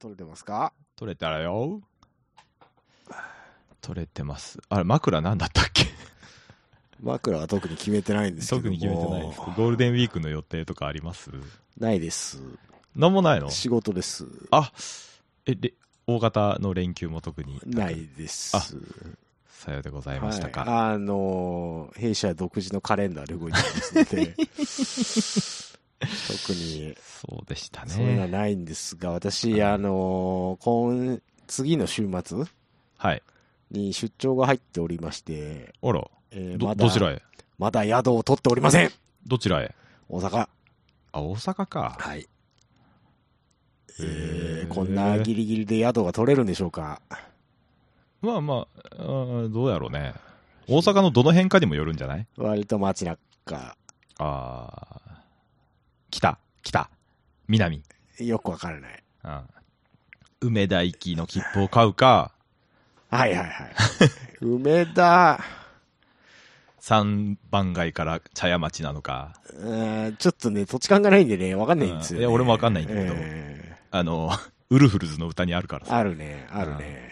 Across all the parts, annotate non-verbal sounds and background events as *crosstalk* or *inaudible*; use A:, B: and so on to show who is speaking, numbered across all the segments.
A: 取れてますか？
B: 取れたらよ。取れてます。あれ、枕なんだったっけ？
A: 枕は特に決めてないんですけども
B: 特に決めてないです。ゴールデンウィークの予定とかあります？
A: ないです。
B: なんもないの？
A: 仕事です。
B: あ、え、で、大型の連休も特に？
A: ないです。
B: あさようでございましたか。
A: はい、あのー弊社独自のカレンダーで動いてますので、*laughs* *laughs* 特に
B: そうでした
A: そういうのは
B: ね。
A: ないんですが、私、あのー今、次の週末
B: はい。
A: に出張が入っておりまして、
B: あら、ど、
A: えーまだ
B: どちらへ？
A: まだ宿を取っておりません
B: どちらへ？
A: 大阪。
B: あ、大阪か。
A: はい。えーこんなギリギリで宿が取れるんでしょうか
B: まあまあ、あーどうやろうね。大阪のどの辺かにもよるんじゃない？
A: 割と街中、
B: ああ。北、北、南。
A: よくわからない。
B: うん。梅田行きの切符を買うか、
A: はいはいはい。梅田、
B: 三番街から茶屋町なのか、
A: うーんちょっとね、土地勘がないんでね、わかんないんですよ、ね
B: うんいや俺もわかんないんだけど
A: え
B: あの、*laughs* ウルフルズの歌にあるから
A: ー
B: さ、
A: あるね、あるね。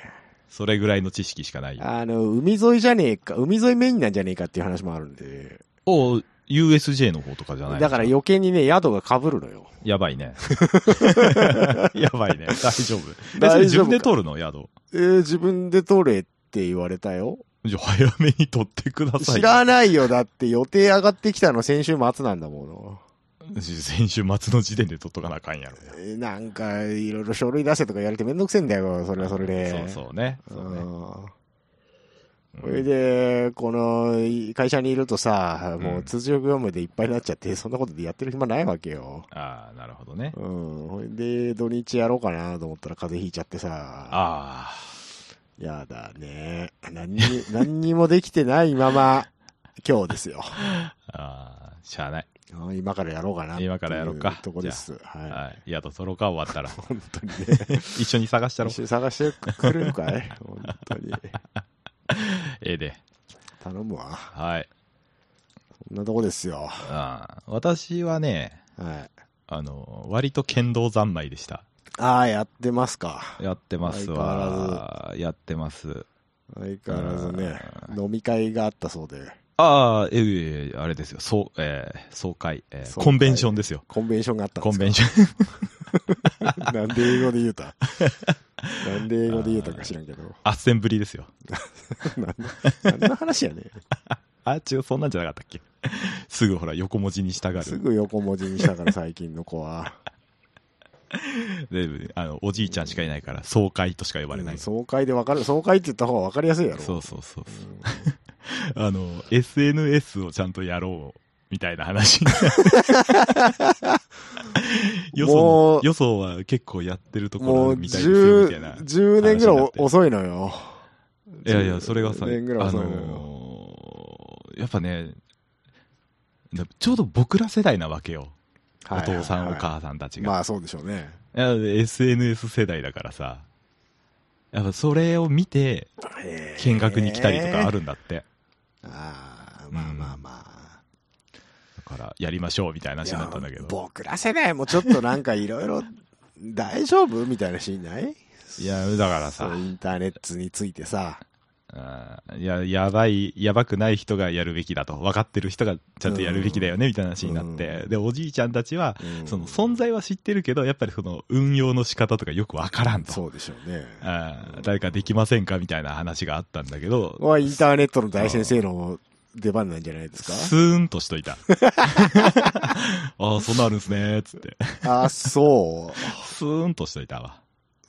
B: それぐらいの知識しかないよ。
A: あの、海沿いじゃねえか、海沿いメインなんじゃねえかっていう話もあるんで、
B: お USJ の方とかじゃない
A: だから余計にね、宿が被るのよ。
B: やばいね。*laughs* やばいね。大丈夫。自分で取るの？宿。
A: えー自分で取れって言われたよ。
B: じゃあ早めに取ってくださいよ。
A: 知らないよ、だって予定上がってきたの先週末なんだもの。
B: 先週末の時点で取っとかなあかんやろ。
A: えーなんか、いろいろ書類出せとか言われてめんどくせえんだよ、それはそれで。
B: そうそうね。
A: う
B: そうね。
A: んそれで、この、い会社にいるとさ、もう通常業務でいっぱいになっちゃって、そんなことでやってる暇ないわけよ。
B: ああ、なるほどね。
A: うん。で、土日やろうかなと思ったら風邪ひいちゃってさ、
B: あ
A: やだね。何に、*laughs* 何にもできてないまま、今日ですよ。
B: あ、ああ、しゃあない。
A: うん今からやろうかな
B: 今からやろうか
A: とこです。はい。
B: はい。宿取ろうか、終わったら。*laughs*
A: 本当にね。*laughs*
B: 一緒に探したろ
A: 一。緒に探してくれるかい？本当に。
B: ええで。
A: 頼むわ。
B: はい。
A: そんなとこですよ。
B: ああ私はね、
A: はい。
B: あの、割と剣道三昧でした。
A: ああ、やってますか。
B: やってます
A: わ。
B: やってます。
A: 相変わらずね、飲み会があったそうで、
B: ああ、ええあれですよ。そう、えー総会、えーコンベンションですよ。
A: コンベンションがあったん
B: コン
A: ですか？
B: ベンション。
A: なんで英語で言うた？*laughs* なんで英語で言うたか知らんけど。
B: アッセンブリですよ。*laughs*
A: 何の話やね
B: あ、違う、そんなんじゃなかったっけ？すぐほら、横文字に従
A: ん。す
B: る。
A: ぐ横文字にしたから最近の子は。
B: で、あの、おじいちゃんしかいないから、総会としか呼ばれない。
A: うん総会でわかる、総会って言った方がわかりやすいやろ。
B: そうそうそうそう。*laughs* あの、SNS をちゃんとやろう、みたいな話。*laughs* 予
A: もう
B: 想、予想は結構やってるところみたいですよ、みたいな。
A: 10、10年ぐらい遅いのよ。
B: いやいや、それがさ、
A: 10年ぐらい
B: あ
A: の
B: ーやっぱね、なちょうど僕ら世代なわけよ。お父さん、お母さんたちが。
A: まあそうでしょうね。
B: SNS 世代だからさ、やっぱそれを見て、見学に来たりとかあるんだって。
A: ああ、まあまあまあ。
B: だから、やりましょうみたいな話になったんだけど。
A: 僕ら世代もちょっとなんかいろいろ大丈夫みたいなシーンない？
B: いや、だからさ
A: インターネットについてさ。
B: あや、やばい、やばくない人がやるべきだと。分かってる人がちゃんとやるべきだよね、みたいな話になって。で、おじいちゃんたちは、
A: うん
B: その存在は知ってるけど、やっぱりその運用の仕方とかよくわからんと。
A: そうでしょうね。
B: あー誰かできませんかみたいな話があったんだけど
A: ここ、はインターネットの大先生の出番なんじゃないです
B: スーンとしといた。*laughs* ああ、そんなあるんすね、つって。
A: かあ、そ
B: スーンとしといたわ。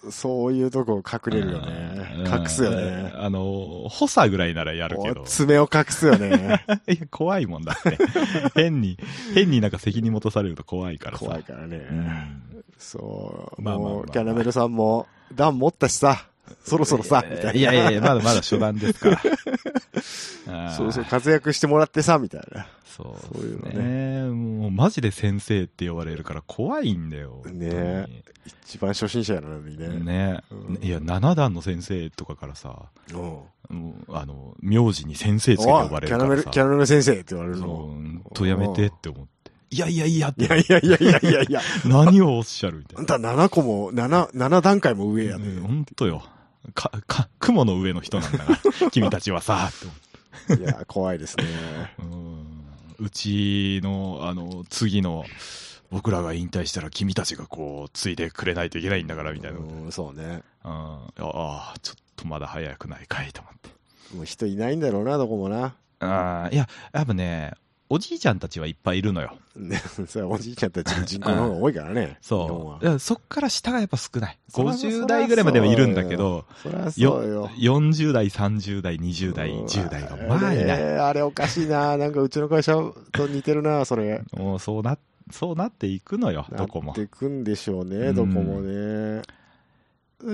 A: う。そういうとこ隠れるよね。
B: うん
A: 隠すよね。
B: あの、補佐ぐらいならやるけど。
A: お爪を隠すよね。*laughs*
B: いや、怖いもんだって。*laughs* 変に、変になんか責任持たされると怖いからさ。
A: 怖いからね。
B: うん
A: そう。
B: まあまあ
A: キャナメルさんも、段持ったしさ、そろそろさ、みたいな。
B: いやいやいや、まだまだ初段ですから。*laughs*
A: そうそう、活躍してもらってさ、みたいな。
B: そう
A: そういうの
B: ね。もう、マジで先生って呼ばれるから怖いんだよ。
A: ね一番初心者やのにね。
B: ね
A: うん
B: いや、7段の先生とかからさ、
A: うん。
B: あの、名字に先生つけて呼ばれる
A: キャナメル、
B: からさ。
A: キャナメル先生って言われる
B: そ
A: の。
B: う、とやめてって思って。いやいやいやって、
A: いやいやいやいやいやいや、*laughs*
B: 何をおっしゃるみたい
A: あんた7個も、7、7段階も上や。
B: ねほんとよ。か、か、雲の上の人なんだから、*laughs* 君たちはさ、
A: いや、怖いですね。
B: ううんうちの、あの、次の、僕らが引退したら君たちがこう、継いでくれないといけないんだから、みたいな。うん。
A: うん、そうね。
B: ああ、ちょっとまだ早くないかいと思って。
A: もう人いないんだろうな、どこもな。
B: ああ、いや、やっぱね、おじいちゃんたちはいっぱいいるのよ。
A: ね、それはおじいちゃんたちの人口の方が多いからね。*laughs* 日本は
B: そう。いやそっから下がやっぱ少ない。
A: そら
B: 50代ぐらいまではいるんだけど、
A: そそうよ。
B: 40代、30代、20代、10代がまあいない。
A: い。あれおかしいな。なんかうちの会社と似てるな、それ。
B: もうそうな、そうなっていくのよ、
A: な
B: どこも
A: っ。てくんでしょうね、
B: うん
A: どこもね。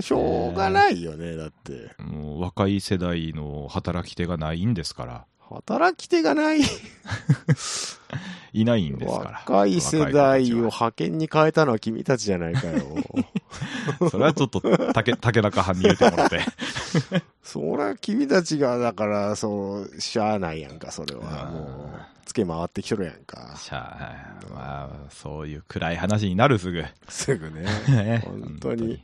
A: しょうがないよね、だって。
B: もう若い世代の働き手がないんですから。
A: 働き手がない。
B: いないんですから。
A: 若い世代を派遣に変えたのは君たちじゃないかよ。*laughs*
B: それはちょっと、竹、竹中藩に入れてもらって。*laughs*
A: そりゃ君たちが、だから、そう、しゃあないやんか、それは。もう、つけ回ってきとるやんか。
B: しゃあ、まあ、そういう暗い話になるすぐ。
A: すぐね。*laughs*
B: ね
A: 本当に。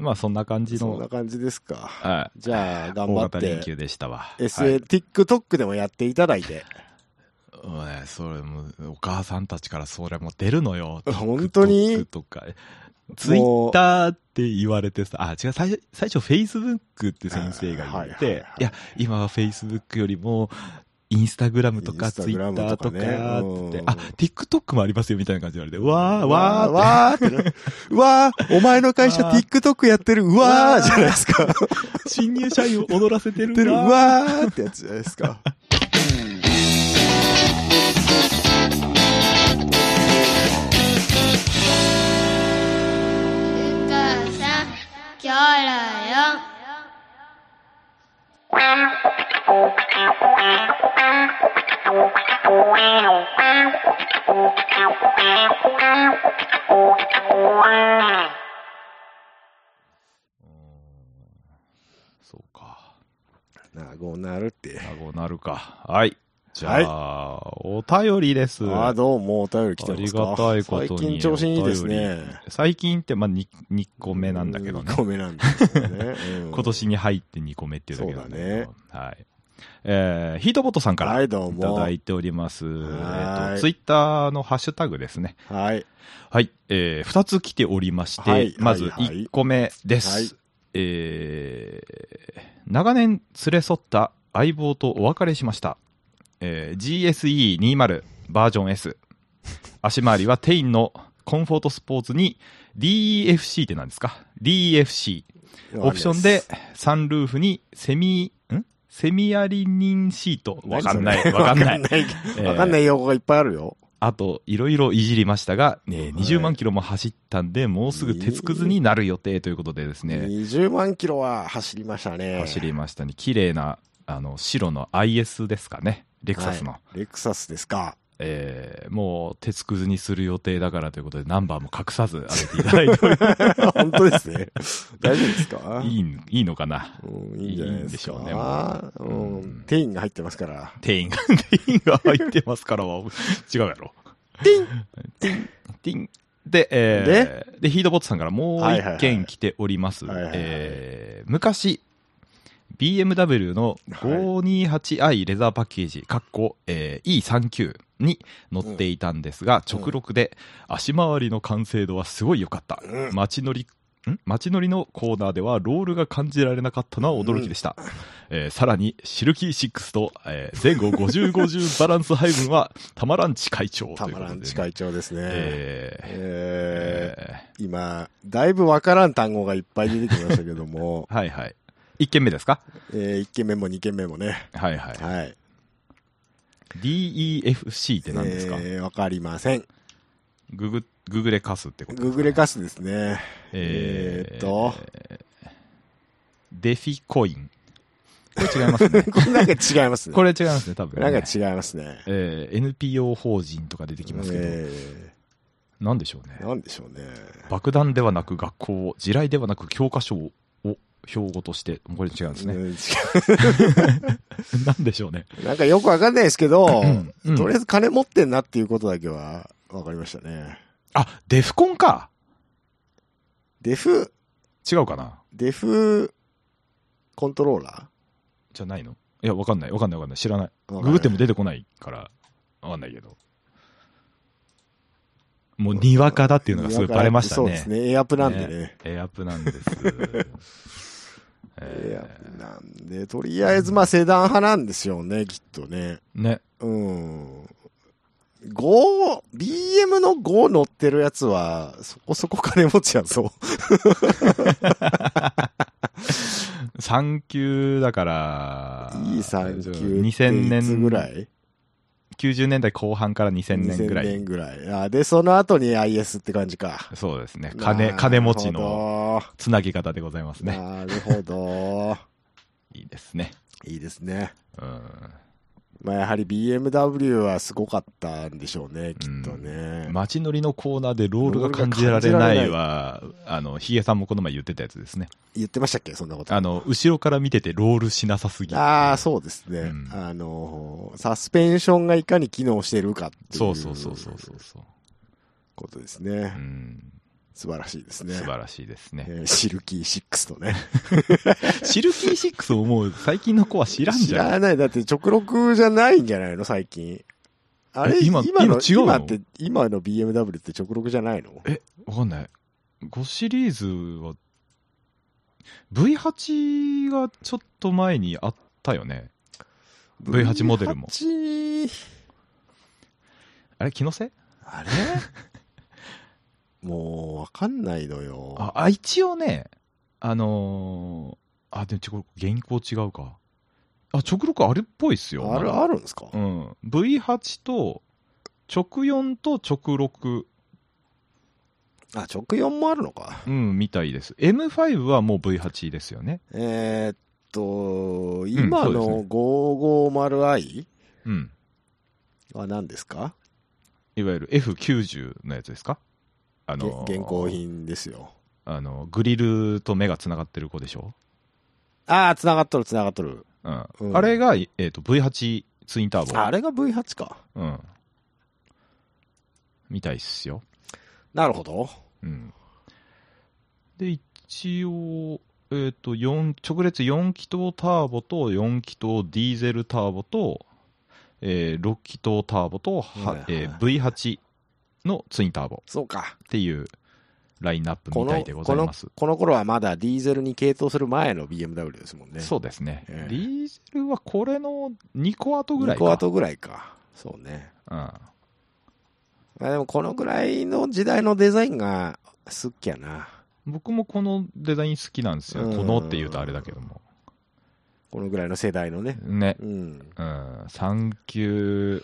B: まあ、そんな感じの、
A: そんな感じですか。
B: はい。
A: じゃあ、頑
B: 大
A: 張って、
B: 型連休でしたわ。
A: SA、
B: はい
A: TikTok でもやっていただいて。
B: ね、それも、お母さんたちからそれも出るのよ。
A: 本当に？
B: とか。ツイッターって言われてさ、あ、違う、最初、最初、フェイスブックって先生が言
A: はいはい
B: って、
A: はい
B: いや、今はフェイスブックよりも、インスタグラムとかツイッターとか
A: とかねうん
B: ってあ、TikTok もありますよみたいな感じで言われて、わー、わー。
A: わーって *laughs* わー、お前の会社
B: わー
A: TikTok やってる、うわーじゃないですか。
B: 新入社員を踊らせてる
A: やってる、う
B: わ。
A: わーってやつじゃないですか。
C: 今日だよ。
B: そうか。
A: なあ、こうなるって。
B: あ、こうなるか。はい。じゃあ、お便りです。
A: ああ、どうもお便り来て
B: あり
A: ますか
B: がたいことに。
A: 最近調子いいです
B: お
A: ね。
B: 最近って、まあ、2, 2個目なんだけどね
A: 2。個目なんですね。*laughs* うん
B: 今年に入って2個目っていうだけだけど。
A: そう
B: はい。えー、ヒートボットさんから
A: はい、
B: ただ
A: も。
B: いております。えっ
A: はい
B: と、ツイッターのハッシュタグですね。
A: はい。
B: はい。えー、2つ来ておりまして、
A: はい
B: まず
A: はいはい
B: 1個目です。
A: はい
B: えー、長年連れ添った相棒とお別れしました。えー、GSE20 バージョン S。*laughs* 足回りはテインのコンフォートスポーツに DEFC って何ですか ?DEFC。オプションで、サンルーフにセミ、ん？セミアリニンシート。わかんない。わかんない。えー *laughs*
A: わかんない用語がいっぱいあるよ。
B: あと、いろいろいじりましたが、ね、
A: はい
B: 20万キロも走ったんで、もうすぐ鉄くずになる予定ということでですね、
A: 20万キロは走りましたね。
B: 走りましたね。綺麗な、あの、白の IS ですかね。レクサスの。
A: はいレクサスですか。
B: えー、もう、鉄くずにする予定だからということで、ナンバーも隠さず上げていただいて *laughs*
A: 本当ですね。大丈夫ですか？
B: す。いい、いいのかな？
A: うんいいんじゃないで
B: しょうねもう
A: うん
B: うん
A: テインが入ってますから。
B: 店員が、*laughs* 店員が入ってますからは、違うやろ。ティンティンティンで、えー、で？ヒードボットさんからもう一件来ております。
A: はいはいはい
B: えー昔、BMW の 528i レザーパッケージ、かっこ、えー E39 に乗っていたんですが、
A: うん
B: 直録で足回りの完成度はすごい良かった。
A: うん
B: 街乗りん？街乗りのコーナーではロールが感じられなかったのは驚きでした。えーさらに、シルキー6と、えー前後50-50バランス配分は、たまらんち会長
A: たまらん近い長ですね。
B: えー
A: え
B: え
A: ー今、だいぶわからん単語がいっぱい出てきましたけども、
B: ー *laughs* はいはい。1件目ですか？
A: え1件目も2件目もね。
B: はいはい。
A: はい。
B: DEFC って何ですか、
A: えーわかりません。
B: ググ、ググレカスってこと
A: ググレカスですね。
B: えー
A: えーっと、
B: デフィコイン。これ違いますね。*laughs*
A: これなんか違いますね。
B: これ違いますね、多分、ね。
A: なんか違いますね。
B: えー NPO 法人とか出てきますけど、
A: え
B: なんでしょうね
A: ー。なんでしょうね。
B: 爆弾ではなく学校を、地雷ではなく教科書を標語として、これ違うんですね。
A: うん *laughs*
B: なんでしょうね。
A: なんかよくわかんないですけど、
B: うんうん
A: とりあえず金持ってんなっていうことだけはわかりましたね。
B: あ、デフコンか
A: デフ、
B: 違うかな
A: デフ？コントローラ
B: じゃないの？いや、わかんない。わかんないわかんない。知らない。
A: ー
B: ググっても出てこないから、わかんないけど。もう、にわかだっていうのがすごいバレましたね。
A: そうですね。エアプなんでね。
B: エアプなんです。
A: エ
B: え
A: アプなんで、とりあえずまあセダン派なんですよね、きっとね。
B: ーね。
A: うん。5、BM の5乗ってるやつは、そこそこ金持ちやぞ。*laughs*
B: 3級だから、
A: いい3級
B: 2000年
A: ぐらい？
B: 90年代後半から2000年ぐら
A: 2000
B: い。
A: 年ぐらい。あで、その後に IS って感じか。
B: そうですね。金、金持ちの
A: の。
B: つなぎ方でございますね。
A: なるほど。*laughs*
B: いいですね。
A: いいですね。
B: うん。
A: まあやはり BMW はすごかったんでしょうね、きっとね。
B: 街乗りのコーナーでロールが感じられないは、あの、ヒゲさんもこの前言ってたやつですね。
A: 言ってましたっけ？そんなこと。
B: あの、後ろから見ててロールしなさすぎ。
A: ああ、そうですね。
B: うん
A: あの、サスペンションがいかに機能してるかっていう。
B: そうそうそうそうそうそう。
A: ことです
B: う
A: ね。
B: ん。
A: 素晴らしいですね。
B: 素晴らしいですね。
A: えーシルキー6とね。
B: シルキー6 *laughs* をもう最近の子は知らん
A: 知
B: じゃん。
A: らない。だって直録じゃないんじゃないの最近。あれ
B: え今
A: 今の、
B: 今違うの？
A: 今って、今の BMW って直録じゃないの？
B: え、わかんない。5シリーズは、V8 がちょっと前にあったよね。V8 モデルも
A: V8
B: あれ、気のせい？
A: あれ？もう、わかんないのよ。
B: あ、あ一応ね、あのーあ、でもちょ、原稿違うか。あ、直録あれっぽいっすよ。
A: ある、あるんですか？
B: うん。V8 と、直4と直6、
A: あ、直4もあるのか。
B: うん、みたいです。M5 はもう V8 ですよね。
A: えーっと、今の 550i
B: うん。
A: は何ですか？
B: いわゆる F90 のやつですか？あの
A: 現行品ですよ。
B: あの、グリルと目が繋がってる子でしょ？
A: ああ、繋がっとる、繋がっとる。
B: うん。
A: うん
B: あれが、えっ、と、V8 ツインターボ。
A: あれが V8 か。
B: うん。みたいっすよ。
A: なるほど。
B: うん。で、一応、えっ、と、4、直列4気筒ターボと4気筒ディーゼルターボと、えー6気筒ターボと、は
A: はいはい
B: えー V8 のツインターボ
A: そうか。
B: っていうラインナップみたいでございます。
A: この頃はまだディーゼルに傾倒する前の BMW ですもんね。
B: そうですね、
A: ええ
B: ディーゼルはこれの2個後ぐらい
A: 2
B: か。
A: 個後ぐらいか。そうね。
B: うん。
A: あでもこのぐらいの時代のデザインが好きやな。
B: 僕もこのデザイン好きなんですよ。
A: うん
B: このって言うとあれだけども。
A: このぐらいの世代のね。
B: ね。
A: うん。
B: うん。3級、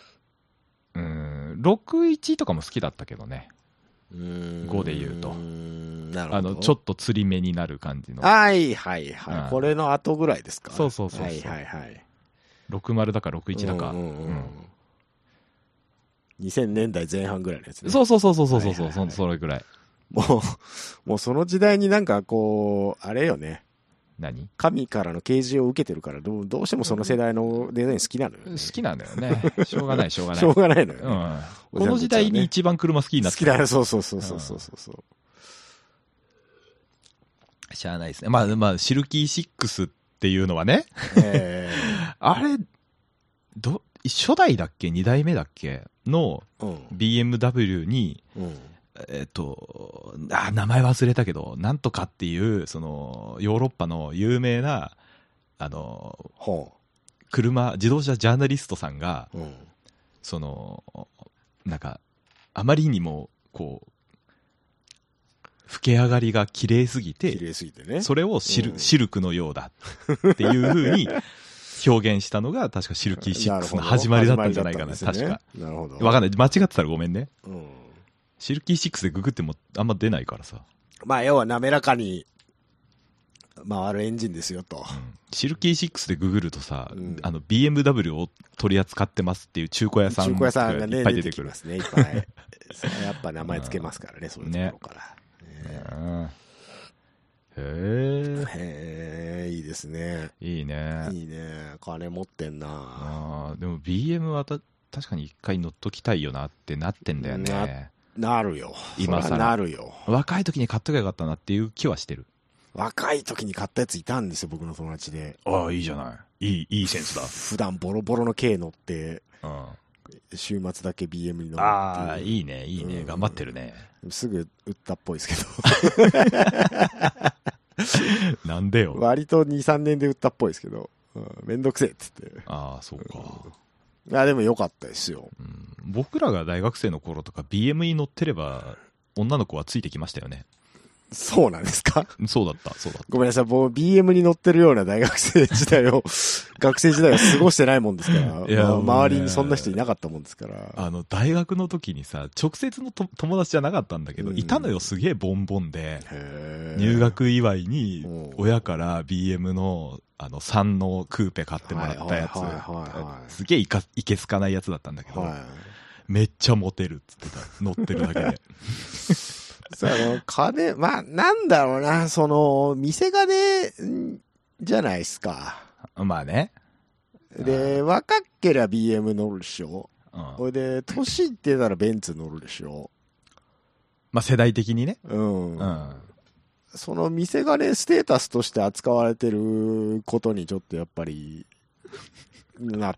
B: うん、61とかも好きだったけどね。
A: 5
B: で言うと
A: なるほど。
B: あの、ちょっと釣り目になる感じの。
A: はいはいはい。
B: うん
A: これの後ぐらいですか？
B: そうそうそうそう
A: はいはいはい。
B: 60だか61だか。
A: うんうんうん
B: うん
A: 2000年代前半ぐらいのやつね。
B: そうそうそうそうそうそう、
A: はいはいはい
B: そそれぐらい。
A: もう、もうその時代になんかこう、あれよね。
B: 何？
A: 神からの啓示を受けてるからどう、どうしてもその世代のデザイン好きなのよ、ね。
B: 好きなんだよね。しょうがない、しょうがない。
A: しょうがないのよ、ね。
B: うん。
A: お
B: この時代に一番車好きになって
A: 好きだよ、そうそうそうそうそうそう。
B: しゃあないですね。まあまあ、シルキー6っていうのはね、
A: え
B: あれ、ど、初代だっけ二代目だっけの
A: えうん。
B: BMW に、
A: うん。
B: えっと、あ、名前忘れたけど、なんとかっていう、その、ヨーロッパの有名な、あの、
A: ほ
B: 車、自動車ジャーナリストさんが、
A: う。うん。
B: その、なんか、あまりにも、こう、老け上がりが綺麗すぎ
A: 綺
B: て、
A: 麗すぎてね。
B: それをシル,、
A: うん
B: シルクのようだっていう風に表現したのが、確かシルキー6
A: なるほど
B: の始まりだったんじゃないかな、
A: 始まり
B: 確か
A: なるほど。
B: わかんない。間違ってたらごめんね。
A: うん。
B: シルキー6でググってもあんま出ないからさ。
A: まあ、要は滑らかに回るエンジンですよと。
B: うんシルキー6でググるとさ、
A: うん
B: あの BMW を取り扱ってますっていう中古屋さん
A: 中古屋さんがね、
B: いっぱい出てくる
A: きま。すね、いっぱい。それはやっぱ名前つけますからね、そういうところから。
B: うんへ
A: へえ、いいですね。
B: え。いいね。
A: いいね。金持ってんな。
B: あーでも BM はた確かに一回乗っときたいよなってなってんだよね。
A: なるよ。
B: 今更
A: そりゃなるよ。
B: 若い時に買っときゃよかったなっていう気はしてる。
A: 若い時に買ったやついたんですよ、僕の友達で。
B: ああ、いいじゃない。いい、いいセンスだ。
A: 普段ボロボロの軽乗って、
B: うん。
A: 週末だけ BM に乗るって。
B: ああ、いいね、いいね。
A: うん
B: 頑張ってるね。
A: すぐ売ったっぽいですけ *laughs*
B: なんで
A: ど。
B: よ。
A: 割と2、3年で売ったっぽいですけど。うんめんどくせえっつって。
B: ああ、そうか。
A: いや、でも良かったですよ。
B: うん僕らが大学生の頃とか BM に乗ってれば、女の子はついてきましたよね。
A: そうなんですか？
B: そうだった、そうだっ
A: ごめんなさい、もう BM に乗ってるような大学生時代を、*laughs* 学生時代を過ごしてないもんですから、
B: いや
A: 周りにそんな人いなかったもんですから。
B: た。あの、大学の時にさ、直接のと友達じゃなかったんだけど、
A: うん。
B: いたのよ、すげえボンボンで。入学祝いに
A: うん。
B: 親から BM のあの3のクーペ買ってもらったやつ。すげえいかいけすかないやつだったんだけど、
A: はい。
B: めっちゃモテるっつってた。乗ってるだけで *laughs* *laughs*
A: その、金、まあ、なんだろうな、その、店金んじゃないですか。
B: まあね、
A: で、若けりゃ BM 乗るでしょ。
B: うん
A: ほいで、年いってたらベンツ乗るでしょ。
B: まあ世代的にね、
A: うん。
B: うん、
A: その店金ステータスとして扱われてることにちょっとやっぱり、な、納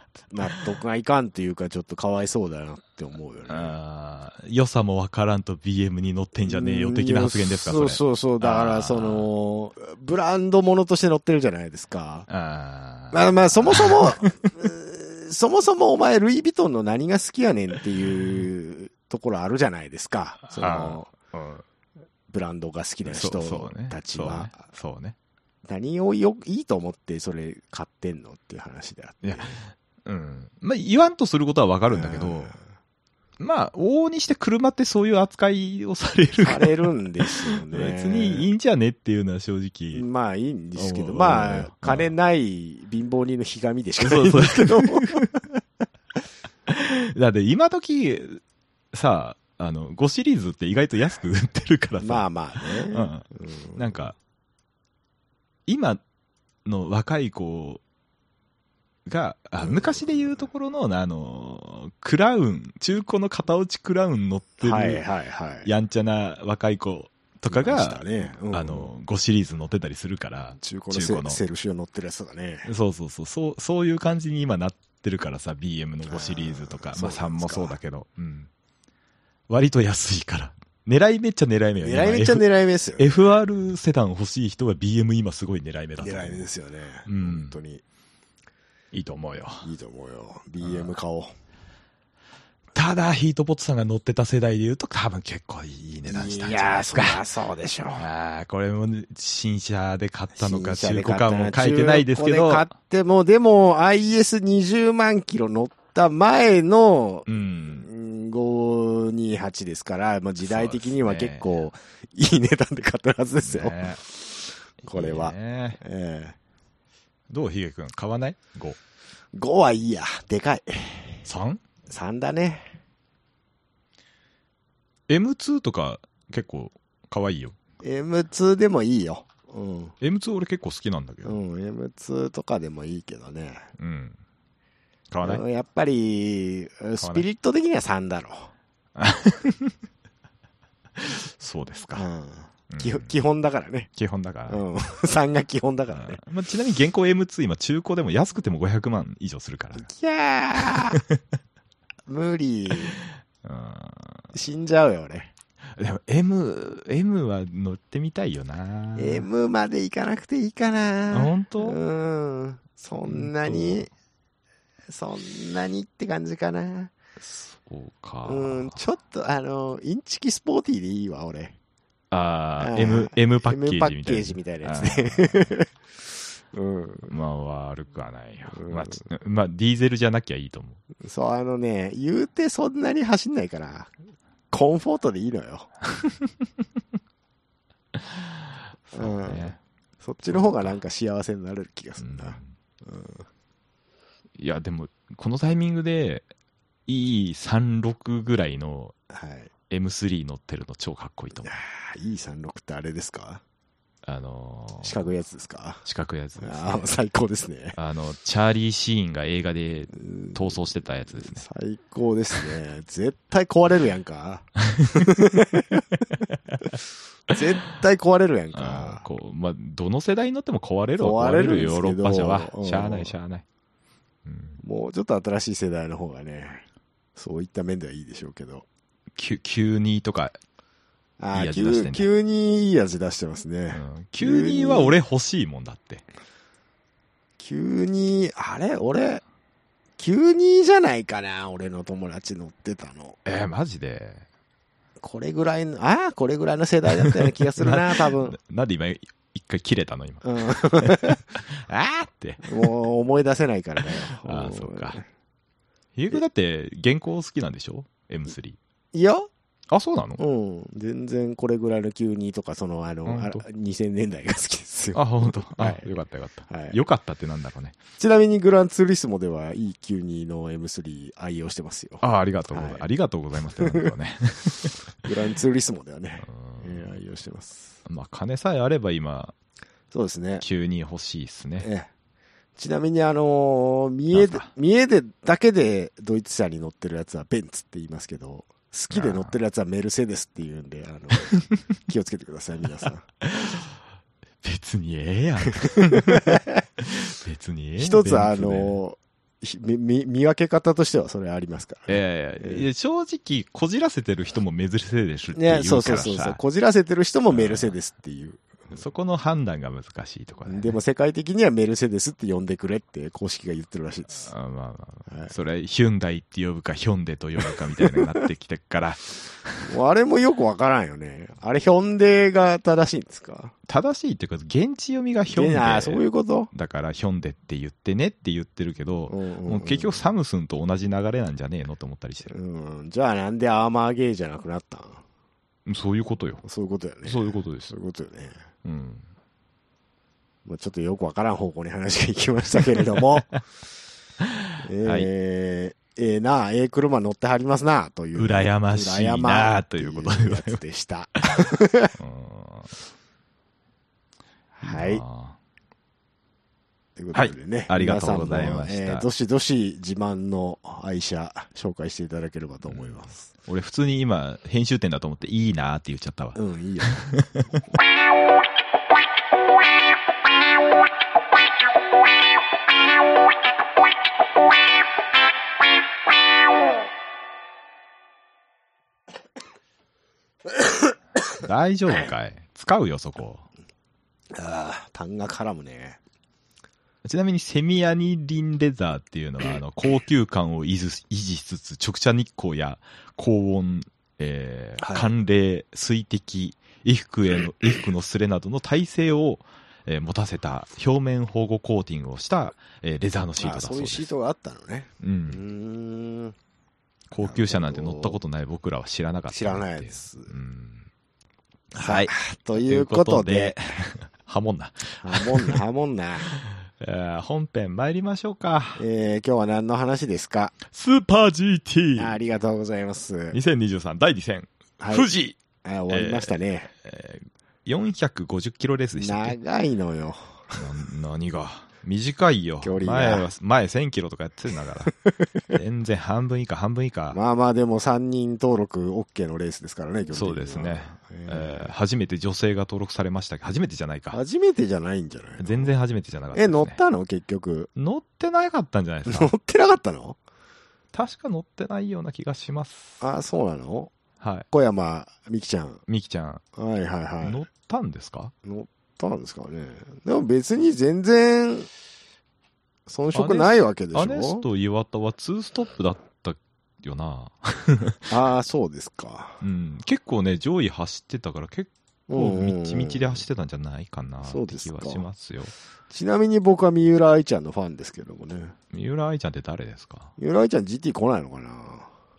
A: 得がいかんというか、ちょっとかわいそうだなって思うよね。
B: 良さもわからんと BM に乗ってんじゃねえよ的な発言ですかそ
A: うそうそう。だから、その、ブランドものとして乗ってるじゃないですか。
B: あー
A: まあまあ、そもそも、*laughs* そもそもお前、ルイ・ヴィトンの何が好きやねんっていうところあるじゃないですか。その、
B: うん
A: ブランドが好きな人たちは。
B: そうねそうね
A: 何をよ、いいと思ってそれ買ってんのっていう話であって。
B: いやうんまあ言わんとすることはわかるんだけど、まあ、往々にして車ってそういう扱いをされる
A: されるんですよね。
B: 別にいいんじゃねっていうのは正直。
A: まあいいんですけど、
B: うん
A: まあ
B: うん、
A: 金ない貧乏人のひがみでしかないんですけど。*laughs*
B: だって今時、さ、あの、5シリーズって意外と安く売ってるからさ、
A: まあまあね。
B: うん、
A: うん
B: なんか、今の若い子が、あ昔で言うところの、あの、クラウン、中古の片落ちクラウン乗って
A: はい
B: る、
A: はいはい。
B: やんちゃな若い子とかが、
A: ねうん
B: あの、5シリーズ乗ってたりするから、
A: 中古の
B: 中古の
A: セセルシオ乗ってるやつだね。
B: そうそうそう、そう、そういう感じに今なってるからさ、BM の5シリーズとか
A: あ、ー
B: まあ3
A: そうなんですか
B: もそうだけど、うん。割と安いから。狙いめっちゃ狙い目よ
A: 狙いめっちゃ
B: 今
A: 狙い目ですよ。
B: FR セダン欲しい人は BM 今すごい狙い目だと
A: 狙い目ですよね。
B: うん
A: 本当に
B: いいと思うよ。
A: いいと思うよ。BM 買おう。
B: ただ、ヒートポットさんが乗ってた世代で言うと多分結構いい値段したんじゃないですか。
A: いやーそそうでしょう。
B: ああ、これもね新車で買ったのか、中古かも書いてないですけど、
A: 買っても、でも IS20 万キロ乗った前の、
B: う。
A: うんん528ですから、まあ、時代的には結構いい値段で買ってるはずですよ。
B: ね
A: これはい
B: いね
A: え
B: どう、ヒゲ君買わない ?5。
A: 5はいいや。でかい。3?3 だね。
B: M2 とか結構可愛いよ。
A: M2 でもいいよ。うん。
B: M2 俺結構好きなんだけど。
A: う
B: ん。
A: M2 とかでもいいけどね。
B: うん買わない
A: やっぱり、スピリット的には3だろう *laughs*
B: そうです
A: う。
B: か。
A: うん
B: うん
A: 基本だからね。
B: 基本だから。
A: うん。*laughs* 3が基本だからね。
B: うんまあ、ちなみに現行 M2 今中古でも安くても500万以上するから。
A: いやー *laughs* 無理。
B: う
A: 死んじゃうよ、俺。
B: んでも M、M は乗ってみたいよな
A: M まで行かなくていいか
B: あ
A: な。
B: 本当？
A: うん。そんなに、そんなにって感じかな。
B: そうか。
A: うん。ちょっと、あの、インチキスポーティーでいいわ、俺。
B: ああ、
A: うん
B: M、M パッケー
A: パ
B: ジみたいな。
A: ッケージみたいなやつね。*laughs* うん。
B: まあ悪くはないよ。
A: うん
B: まあ、ちまあ、ディーゼルじゃなきゃいいと思う。
A: そう、あのね、言うてそんなに走んないから、コンフォートでいいのよ。*laughs*
B: そうね。
A: そっちの方がなんか幸せになれる気がす
B: うん
A: るな。
B: いや、でも、このタイミングで、E36 ぐらいの
A: はい。
B: M3 乗ってるの超かっこいいと思う。
A: あ E36 ってあれですか？
B: あのー
A: 四角いやつですか？
B: 四角いやつです、
A: ああ、最高ですね。
B: あの、チャーリー・シーンが映画で逃走してたやつですね。
A: 最高ですね。絶対壊れるやんか。*laughs* 絶対壊れるやんか。
B: こう、まあ、どの世代に乗っても壊れるは
A: 壊れるんですけど
B: ヨーロッパ車は
A: う。ん
B: しゃあない、しゃあない。うん。
A: もうちょっと新しい世代の方がね、そういった面ではいいでしょうけど。
B: 急にとか、いい
A: ああ、急
B: 味出してんね
A: 急にいい味出してますね。
B: うん、急には俺欲しいもんだって。
A: 急に、あれ？俺、急にじゃないかな俺の友達乗ってたの。
B: えー、マジで？
A: これぐらいの、ああ、これぐらいの世代だったような気がするな、*laughs* 多分。
B: なんで今、一回切れたの今。
A: うん。*laughs*
B: あーって。
A: もう思い出せないからね。*laughs*
B: ああ、そうか。ひげくだって原稿好きなんでしょ ?M3。
A: いや、
B: あ、そうなの？
A: うん。全然これぐらいの急にとか、その、あの、あ
B: ほんと
A: 2000年代が好きですよ。
B: あ、ほんと。あ、
A: はい
B: よかったよかった。
A: はい
B: よかったってなんだろうね。
A: ちなみにグランツーリスモではいい92の M3 愛用してますよ。
B: あありがとうございます。
A: はい
B: ありがとうございますってね。*laughs*
A: グランツーリスモではね、*laughs*
B: うん
A: えー愛用してます。
B: まあ、金さえあれば今、
A: そうですね。
B: 急に欲しいっすね。
A: ええちなみにあのー三重で
B: なんだ、
A: 三重でだけでドイツ車に乗ってるやつはベンツって言いますけど、好きで乗ってるやつはメルセデスって言うんで、あの、*laughs* 気をつけてください、皆さん。
B: 別にええやん。*laughs* 別にええやん。
A: 一つあのーひみみ見分け方としてはそれありますから、ね。
B: ええいや正直、こじらせてる人もメルセデスって言
A: ね、そう
B: うから
A: そうそうそう。
B: さ、
A: こじらせてる人もメルセデスっていう。
B: そこの判断が難しいとかね。
A: でも世界的にはメルセデスって呼んでくれって公式が言ってるらしいです。
B: あまあまあ、
A: はい
B: それ、ヒュンダイって呼ぶか、ヒョンデと呼ぶかみたいになってきてっから、
A: あれもよくわからんよね。あれ、ヒョンデが正しいんですか？
B: 正しいっていうか、現地読みがヒョンデ。
A: ああ、そういうこと、
B: だから、ヒョンデって言ってねって言ってるけど、
A: うんうんうん
B: もう結局サムスンと同じ流れなんじゃねえのと思ったりしてる。
A: うん。じゃあなんでアーマーゲーじゃなくなったん？
B: そういうことよ。
A: そういうことよね。
B: そういうことです
A: そういうことよね。
B: うん。
A: まあ、ちょっとよくわからん方向に話が行きましたけれども。*laughs* えー
B: はい
A: ええなあ、ええ車乗ってはりますな、という。
B: 羨ましいなということで
A: でした。*laughs*
B: うん *laughs*
A: はい。
B: あ
A: ということでね。
B: ありがとうございました
A: えーどしどし自慢の愛車紹介していただければと思います。
B: ー俺普通に今、編集点だと思っていいなって言っちゃったわ。
A: うん、いいよ。*laughs*
B: 大丈夫かい？使うよ、そこ。
A: ああ、痰が絡むね。
B: ちなみにセミアニリンレザーっていうのは、*laughs* あの、高級感を維持維持しつつ、直射日光や高温、えー
A: はい
B: 寒冷、水滴、衣服への、*laughs* 衣服のすれなどの耐性を、えー持たせた表面保護コーティングをした、えーレザーのシート
A: あ
B: だそううです。
A: そいうシートがあったのね。
B: う。
A: うんーん。
B: 高級車なんて乗ったことない僕らは知らなかった
A: 知らないです
B: うん。
A: はい。*laughs* ということで、、
B: はもんな。
A: はもんな、はもんな。
B: えー本編参りましょうか。
A: えー、今日は何の話ですか？
B: スーパー GT!
A: ありがとうございます。
B: 2023第2戦、
A: はい
B: 富士、
A: あ終わりましたね。
B: えー450キロレースでした
A: 長いのよ。
B: な何が？短いよ。
A: 距離が
B: 前は、前1000キロとかやってんだから。*laughs* 全然半分以下、半分以下。
A: まあまあでも3人登録 OK のレースですからね、基
B: そうですね。
A: え
B: えー初めて女性が登録されました初めてじゃない
A: ー
B: か。
A: 初めてじゃないんじゃないの？
B: 全然初めてじゃなかったで
A: え。乗ったの？結局。
B: 乗ってなかったんじゃないです
A: 乗
B: か。
A: ってなかったの？
B: 確か乗ってないような気がします。
A: あ、そうなの？
B: はい。
A: 小山美希ちゃん。
B: みきちゃん、
A: はいはいはい。
B: 乗ったんですか？
A: 乗ったんですかね。でも別に全然、遜色ないわけでしょ？
B: アネスと岩田は2ストップだったよな。
A: ああ、そうですか。
B: うん。結構ね、上位走ってたから結構みちみちで走ってたんじゃないかな
A: そうですか
B: 気はしますよ。
A: ちなみに僕は三浦愛ちゃんのファンですけどもね。
B: 三浦愛ちゃんって誰ですか？
A: 三浦愛ちゃん GT 来ないのかな？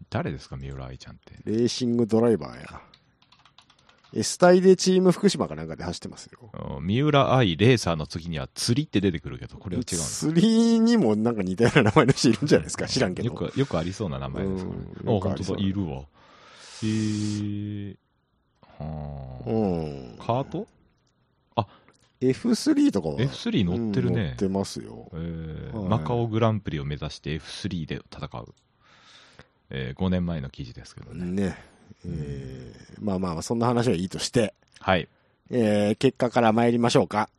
B: 誰ですか三浦愛ちゃんって？
A: レーシングドライバーや。S 隊でチーム福島かなんかで走ってますよ。
B: うん三浦愛レーサーの次には釣りって出てくるけど、これは違う
A: 釣りにもなんか似たような名前の人いるんじゃないですか？知らんけど。
B: のよく、よくありそうな名前ですかね。
A: うん
B: あ、本当だ、いるわ。へえー。は
A: う
B: あ。
A: ん。
B: カート？あ、
A: F3 とかは
B: F3 乗ってるね
A: うん乗ってますよ
B: え。ー
A: はい
B: マカオグランプリを目指して F3 で戦う、え5年前の記事ですけどね、
A: ね。えーまあまあ、そんな話はいいとして、
B: はい、
A: えー結果から参りましょうか。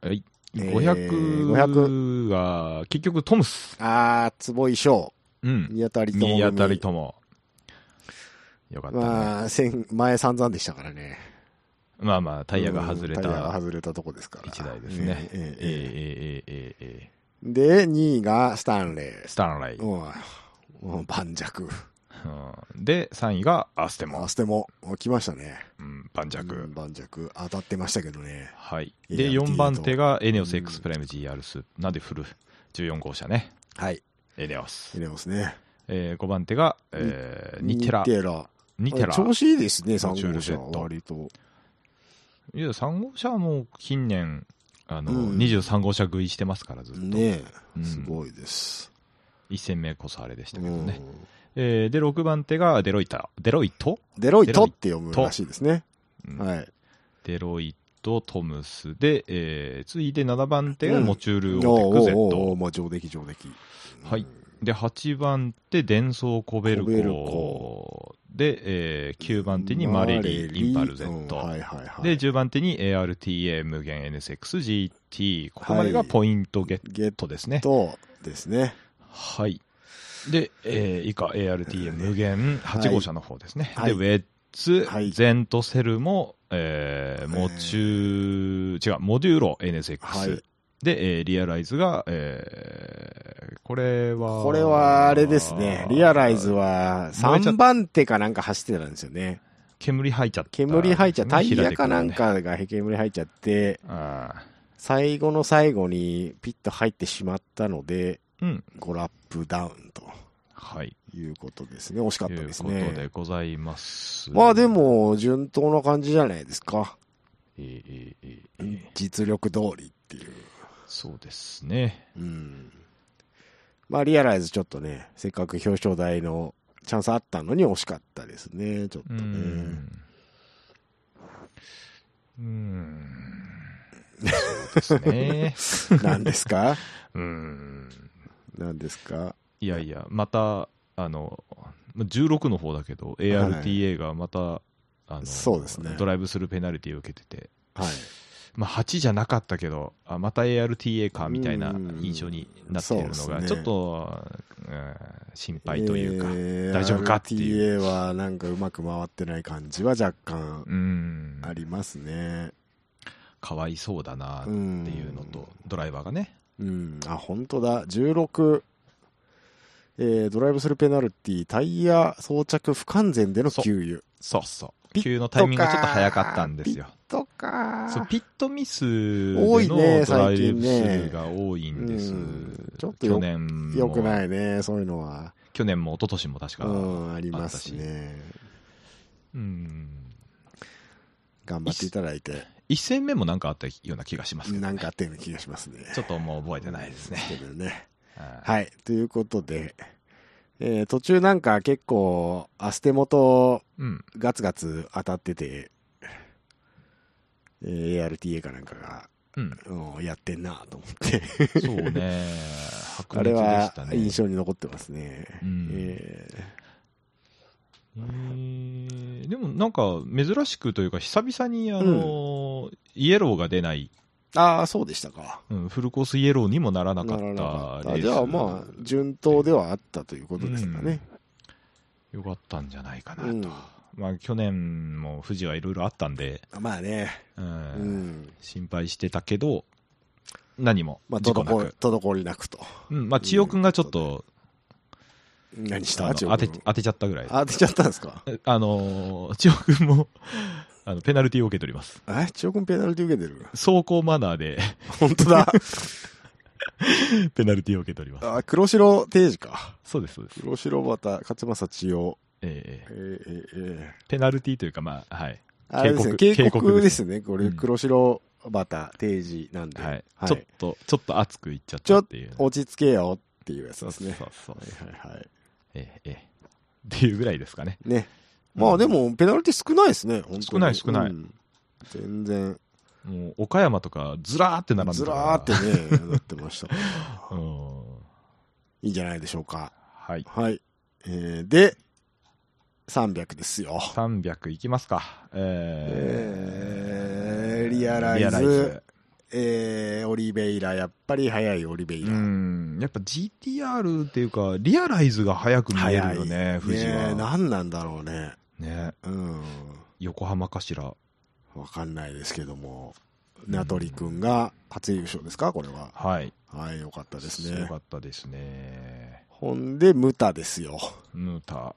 B: はい、
A: えー
B: 500が結局トムス、
A: あー、坪井翔、
B: うん、
A: 見当たりとも組。
B: 見当たりともよかったね、
A: まあ、先前散々でしたからね。
B: まあまあタイヤが外れ
A: うんタイヤが
B: た
A: 外れたとこですから。
B: 一台ですね、
A: えーえーえー。
B: えーえーえーえ
A: で、2位がスタンレ
B: ー。スタンレイ、
A: ー。うん。うん盤石。
B: うんで3位がアステモ
A: ア、ステも来ましたね。
B: うん、盤石、
A: うん盤石。当たってましたけどね。
B: はい、
A: い
B: で
A: や
B: 4番手がエネオス
A: うん
B: X プライム GR ス、なんでフル ?14 号車ね
A: はい。
B: エネオス
A: 入れますね。
B: えー、5番手が、えー、ニテラ
A: ニ。テラ。
B: ニテラ。
A: 調子いいですね、3
B: モチュー
A: 号車割と。
B: いや、3号車はもう近年、あの、
A: うん
B: 23号車食いしてますから、ずっと。
A: ね
B: うん
A: え、すごいです。
B: 1戦目こそあれでした
A: うん
B: けどね。えー、で、6番手がデロイタ。デロイト、
A: デロイトって読むらしいですね。
B: うん
A: はい。
B: デロイト、トムスで、えー、次いで7番手が
A: うん
B: モチュール
A: お
B: オーテック
A: ーおーおー
B: Z。
A: まあ上出来上出来。
B: はい。で、8番手、デンソーコベル
A: コ。
B: で、えー、9番手にマレリー、インパル Z。
A: うんはいはいはい。
B: で、10番手に ARTA 無限 NSXGT。ここまでがポイントゲッ
A: ゲッ
B: トですね。
A: トですね。
B: はい。で、えー以下 ARTA 無限8号車の方ですね。
A: はい
B: で、ウェッツ、
A: はい
B: ゼントセルも、えー、モチュー、違う、モデューロ NSX。
A: はい
B: で、えーリアライズが、えーこれは、
A: これはあれですね。リアライズは
B: 燃えちゃっ
A: 3番手かなんか走ってたんですよね。
B: 煙入っちゃった、
A: 煙入っちゃ、タイヤかなん
B: ね。
A: かが煙入っちゃって、
B: あ
A: 最後の最後にピッと入ってしまったので、
B: ーうん。
A: 5ラップダウンと
B: はい。
A: いうことですね。惜しかった
B: という
A: です
B: ことで
A: ね。
B: ございます。
A: まあで、も、順当な感じじゃないですか。
B: えーえーえーえー
A: 実力通りっていう。
B: そうですね。
A: うん。まあ、リアライズちょっとね、せっかく表彰台のチャンスあったのに惜しかったですね、ちょっと
B: う
A: ね。
B: ん。うん。そうですね。*laughs*
A: 何ですか？
B: うん。
A: 何ですか？
B: いやいや、また、あの、ま16の方だけど、ARTA がまた、あの
A: そうですね。
B: ドライブスルーペナルティを受けてて、
A: はい。
B: まあ、8じゃなかったけど、あまた ARTA かみたいな
A: うん。
B: 印象になっているのが、ちょっと、うん心配というか、
A: えー
B: 大丈夫かっていう。
A: RTA はなんかうまく回ってない感じは若干
B: うん、
A: ありますね。
B: かわいそうだなって
A: うん。
B: いうのと、ドライバーがね、
A: うん。あ、本当だ。16、えードライブスルーペナルティ、タイヤ装着不完全での給油。
B: そうそう、
A: ピット
B: 急のタイミングがちょっと早かったんですよ。
A: とか
B: そうピットミスで
A: 多い
B: の
A: ね
B: ドライブ
A: 最近ね
B: スルーが多いんです。
A: うんちょっとよ
B: 去年も
A: よくないね、そういうのは。
B: 去年も一昨年も確か、
A: うん、ありますね。
B: うん
A: 頑張っていただいて、
B: 一戦目もなんかあったような気がしますけど、
A: なんかあったような気がしますね。
B: ちょっともう覚えてないですね。
A: けどね。*laughs*
B: は
A: はい。ということで、えー途中なんか結構、アステモと
B: いうん、
A: ガツガツ当たってて、えー ARTA かなんかが、
B: うん、
A: うんやってんなと思って。
B: そうね、*laughs* で
A: は
B: したね。
A: 印象に残ってますね。
B: うん
A: え
B: えーでもなんか珍しくというか、久々にあの、イエローが出ない、
A: ーああ、そうでしたか。
B: うん、フルコースイエローにもならなかっ
A: たじゃあまあ、順当ではあったということですかね。
B: よかったんじゃないかなと。
A: うん
B: まあ去年も富士はいろいろあったんで、
A: まあね、
B: うん
A: うん。
B: 心配してたけど、何も
A: まあ、
B: 事故なく。
A: 滞滞りなくと。
B: うん、まあ千代くんがちょっと、
A: 何した
B: 当て当てちゃったぐらい。
A: 当てちゃったんですか？
B: あのー、千代くんも、あの、ペナルティを受けております。
A: え？千代君ペナルティ受けてる？
B: 走行マナーで
A: 本当だ。*laughs*
B: ペナルティを受けております。
A: あ、黒白定時か。
B: そうです、そうです。
A: 黒白畑、勝正千代。
B: え
A: え
B: え
A: ー、えー、え
B: ペナルティというか、まあ、はい。
A: ー、あれですね、警
B: 警告
A: 告
B: で
A: ですすね。これ、
B: うん
A: 黒白畑定時なんで。
B: はい。
A: はい
B: ちょっと、ちょっと熱くいっちゃったっていう。
A: 落ち着けよっていうやつ
B: そう
A: ですね。
B: そうそう。
A: はいはいはい。
B: ええ、ええ。っていうぐらいですかね。
A: ね。まあでも、ペナルティ少ないですね、本当に
B: 少ない少ない
A: うん全然。
B: もう岡山とかずらーって並んで
A: ず
B: ら
A: ーってね、なってましたから。*laughs*
B: うん。
A: いいんじゃないでしょうか。
B: はい。
A: はい。えー、で、300ですよ。
B: 300いきますか。え
A: えー、リアライズ、
B: リアライズ
A: えー、オリベイラ、やっぱり速いオリベイ
B: う
A: ラ。
B: ん。やっぱ GTR っていうか、リアライズが早く見えるよね、富士
A: ね
B: は。
A: 何なんだろうね。
B: ね。
A: うん。
B: 横浜かしら。
A: わかんないですけども。名取くんが初優勝ですか？これは。
B: はい。
A: はい、よかったですね
B: すごか。ったですね。
A: ほんで、ムタですよ。
B: ムータ。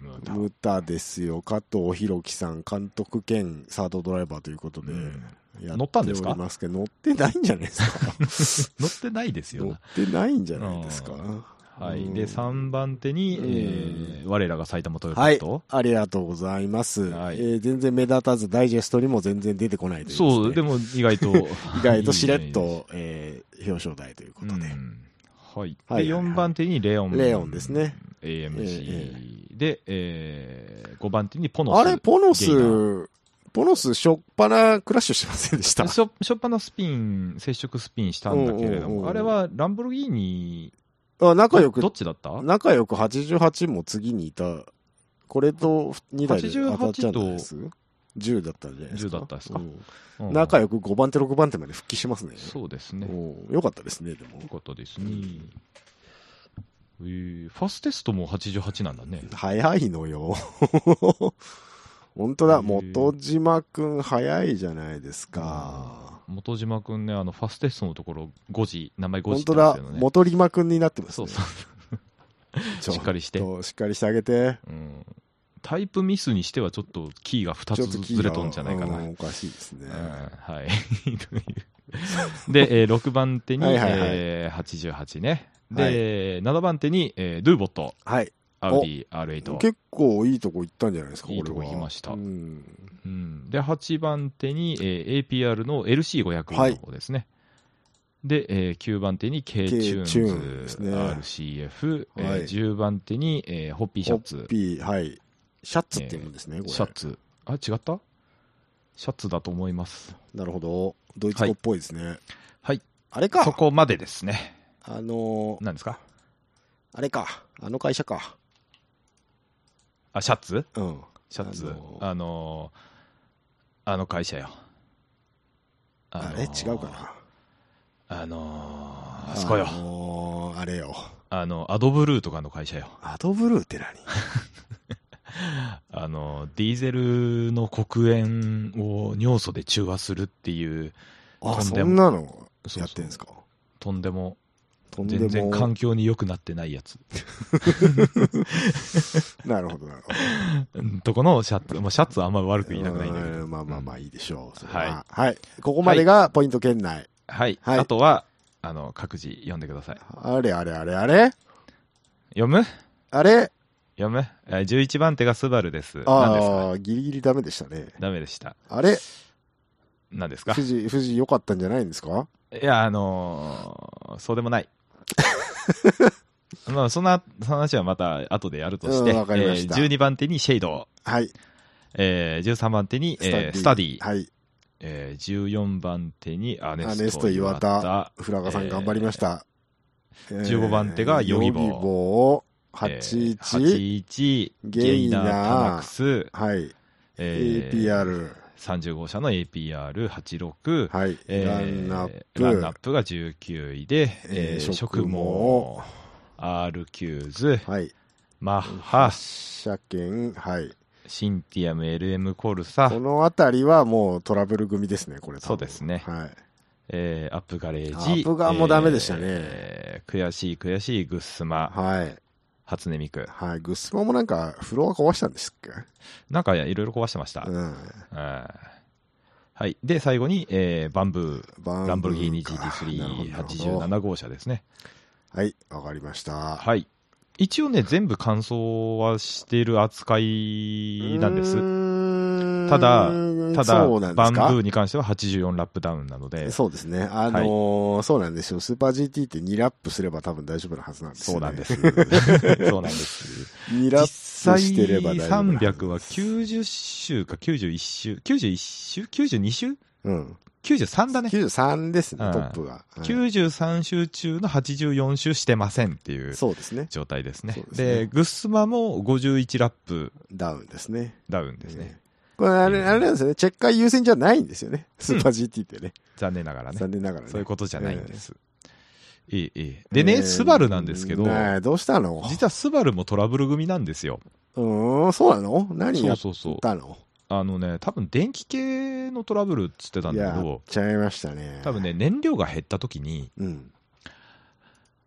B: ムータ。
A: ですよ。加藤弘樹さん、監督兼サードドライバーということで、
B: うん
A: や
B: 乗ったんですか？
A: ますけど、乗ってないんじゃないですか？*laughs*
B: 乗ってないですよ
A: 乗っ
B: な。
A: てないんじゃないですか？
B: はい。
A: うん
B: で、3番手に、
A: うん
B: えー我らが埼玉トヨタ
A: はい
B: と、。
A: ありがとうございます。
B: はい
A: えー全然目立たず、ダイジェストにも全然出てこないという、
B: そう、で
A: も、
B: も意外と。*laughs*
A: 意外としれっ
B: いいね
A: と、えー表彰台ということで。
B: うんはい。
A: はい
B: で、4番手にレオン。
A: レオンですね。
B: AMG。で、えー、5番手にポノス。
A: あれ、ポノス、ポノス、しょっぱなクラッシュしてませんでした？
B: しょしょっぱなスピン、接触スピンしたんだけれども、
A: うんうんうん
B: あれはランボルギーニ、
A: あ仲良く
B: どっちだった？
A: 仲良く88も次にいた、これと2台で当たっちゃうんです？10だったんじゃないですか
B: ？10だったですか？
A: うん
B: うん
A: 仲良く5番手、6番手まで復帰しますね。
B: そうですね。
A: うんよかったですね、でも
B: よ。かったですね。えーファステストも88なんだね。
A: 早いのよ。本当だ、元島くん早いじゃないですか。
B: 元島くんね、あの、ファステストのところ5時、名前5時って
A: 本当だ。元島くんになってますね。
B: そうそう。*laughs* しっかりして
A: としっかりしてあげて。
B: うんタイプミスにしてはちょっとキーが2
A: ちょっと
B: つずれとんじゃないかな。
A: うんおかしいですね。
B: うんはい。*laughs* で、えー6番手に、
A: はいはいはい
B: えー88ね。で、7番手に、えードゥーボット、
A: はい。
B: アウディ R8。
A: 結構いいとこ行ったんじゃないですか、これは。
B: いいとこ行きました
A: うん。
B: うん、で、8番手に、えー APR の LC500
A: はい
B: の方ですね。で、えー9番手に K チュ
A: K チューン
B: ーンズ
A: ですね
B: RCF、えー
A: はい
B: 10番手に、えーホッピーシャツ
A: ホッ、ピー、はい。シャツって言うんですね、これ。
B: シャツ。あ、違った？シャツだと思います。
A: なるほど。ドイツ語っぽいですね。
B: はい。
A: あれか。
B: そこまでですね。
A: あのー
B: 何ですか？
A: あれか。あの会社か。
B: あ、シャツ？
A: うん。
B: シャツ。
A: あの
B: あのーあの会社よ。
A: あ
B: のー
A: れ？違うかな？
B: あのーあそこよ。
A: あのーあれよ。
B: あの、アドブルーとかの会社よ。
A: アドブルーって何？*laughs*
B: あの、ディーゼルの黒煙を尿素で中和するっていう、
A: あ、そ
B: とん
A: なのやってんすか？
B: とんでも、
A: とんでも
B: 全然環境に良くなってないやつ。*laughs*
A: なるほど、なるほど。
B: う *laughs* んとこのシャツ、まあ、シャツはあんま悪く言いたくないんだけど。
A: うんまあまあまあいいでしょう。それ
B: は
A: はい。ここまでがポイント圏内。
B: はい。
A: はい
B: あとは、あの、各自読んでください。
A: あれあれあれあれ？
B: 読む？
A: あれ？
B: 読む？えー ?11 番手がスバルです。
A: あ
B: か？
A: あ、ギリギリダメでしたね。
B: ダメでした。
A: あれ？
B: 何ですか？
A: 富士、富士良かったんじゃないんですか？
B: いや、あのーそうでもない。*laughs* まあ、そんな話はまた後でやるとして、
A: うんわかりました
B: えー12番手にシェイド、
A: はい。
B: えー13番手に、えースタディ、
A: はい。
B: えー14番手にアネスト
A: アネスト岩田フラガさん
B: えー
A: 頑張りました。
B: 15番手がヨギボー
A: ヨギボー、
B: えー
A: 81、
B: 81ゲイナータナクス、
A: はい。
B: えー
A: APR、
B: 30号車の APR86、
A: はい。
B: えー
A: ランナップ、
B: ランナップが19位で、えー、
A: えー
B: 食毛、R キューズ、
A: はい。
B: マッハ、
A: 車検、はい。
B: シンティアム LM コルサ
A: こ、のあたりはもうトラブル組ですね、これ
B: そうですね
A: はい。
B: えーアップガレージ、
A: アップガンもダメでしたね
B: えー悔しい悔しいグッスマ、
A: はい。
B: 初音ミク。
A: はい。グッスマもなんか、フロア壊したんですっけ？
B: なんかいろいろ壊してました。
A: うん。
B: うんはい。で、最後に、えーバンブー、
A: バ
B: ランボルギーニ
A: かなるほどなるほど
B: GT387 号車ですね。
A: はい。わかりました。
B: はい。一応ね、全部完走はしている扱いなんです。ただただ、バンブーに関しては84ラップダウンなので、
A: そうですね。あのーそうなんですよ。スーパー GT って2ラップすれば多分大丈夫なはずなんですよ、ね。
B: そうなんです。*laughs* そうなんです。
A: 2ラップしてれば大丈夫なはず
B: 300は90周か91周、91周 ?92 周
A: うん。
B: 93だね。
A: 93ですね、
B: うん
A: トップが。はい
B: 93周中の84周してませんっていう
A: そうですね。
B: 状態ですね。
A: で
B: グッスマも51ラップ
A: ダウンですね。
B: ダウンですね。
A: これあれ、あれなんですよね。チェッカー優先じゃないんですよね。*laughs* スーパー GT ってね。
B: 残念ながらね。
A: 残念ながらね。
B: そういうことじゃないんです。ええええでね、スバルなんですけど、
A: どうしたの？
B: 実はスバルもトラブル組なんですよ。
A: うーん、そうなの？何やっ
B: そうそうそう。
A: たの
B: あのね、多分電気系のトラブルっつってたんだけど、
A: ちゃいましたね。
B: 多分ね、燃料が減った時に、
A: うん。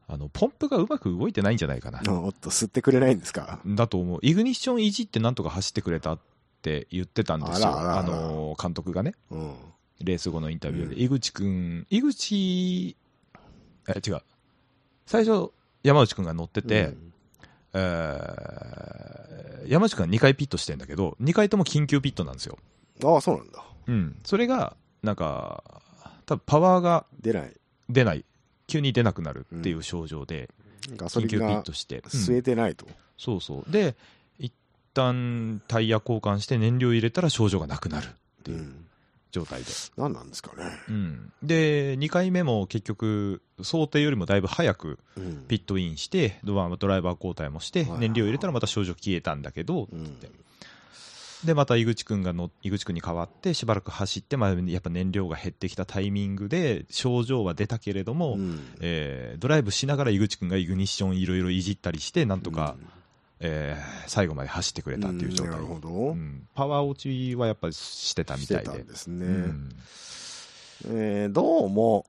B: あの、ポンプがうまく動いてないんじゃないかな。
A: おっと、吸ってくれないんですか？
B: だと思う。イグニッションいじってなんとか走ってくれたって言ってたんですよ。
A: あらあらあら
B: の、監督がね、
A: うん。
B: レース後のインタビューで。
A: うん
B: 井口くん、井口、え、違う。最初、山内くんが乗ってて、
A: うん
B: えー山内くんは2回ピットしてんだけど、2回とも緊急ピットなんですよ。
A: ああ、そうなんだ。
B: うん。それが、なんか、多分パワーが
A: 出ない。
B: 出ない。急に出なくなるっていう症状で、
A: ガソ
B: 緊急ピットして。うん
A: 吸えてないと。
B: そうそう。で、一旦タイヤ交換して燃料入れたら症状がなくなるっていう
A: うん。
B: 状態で。
A: 何なんですかね。
B: うん。で、2回目も結局、想定よりもだいぶ早く
A: うん。
B: ピットインして、ドアドライバー交代もして
A: はい、
B: 燃料入れたらまた症状消えたんだけど、
A: うん
B: で、また井口くんがの、井口くんに代わってしばらく走って、まあ、やっぱ燃料が減ってきたタイミングで、症状は出たけれども、
A: うん
B: えードライブしながら井口くんがイグニッションいろいろいじったりして、なんとか、えー最後まで走ってくれたっていう状態。
A: んなるほど。
B: うんパワー落ちはやっぱりしてたみたいで。
A: ですね。
B: うん
A: えーどうも、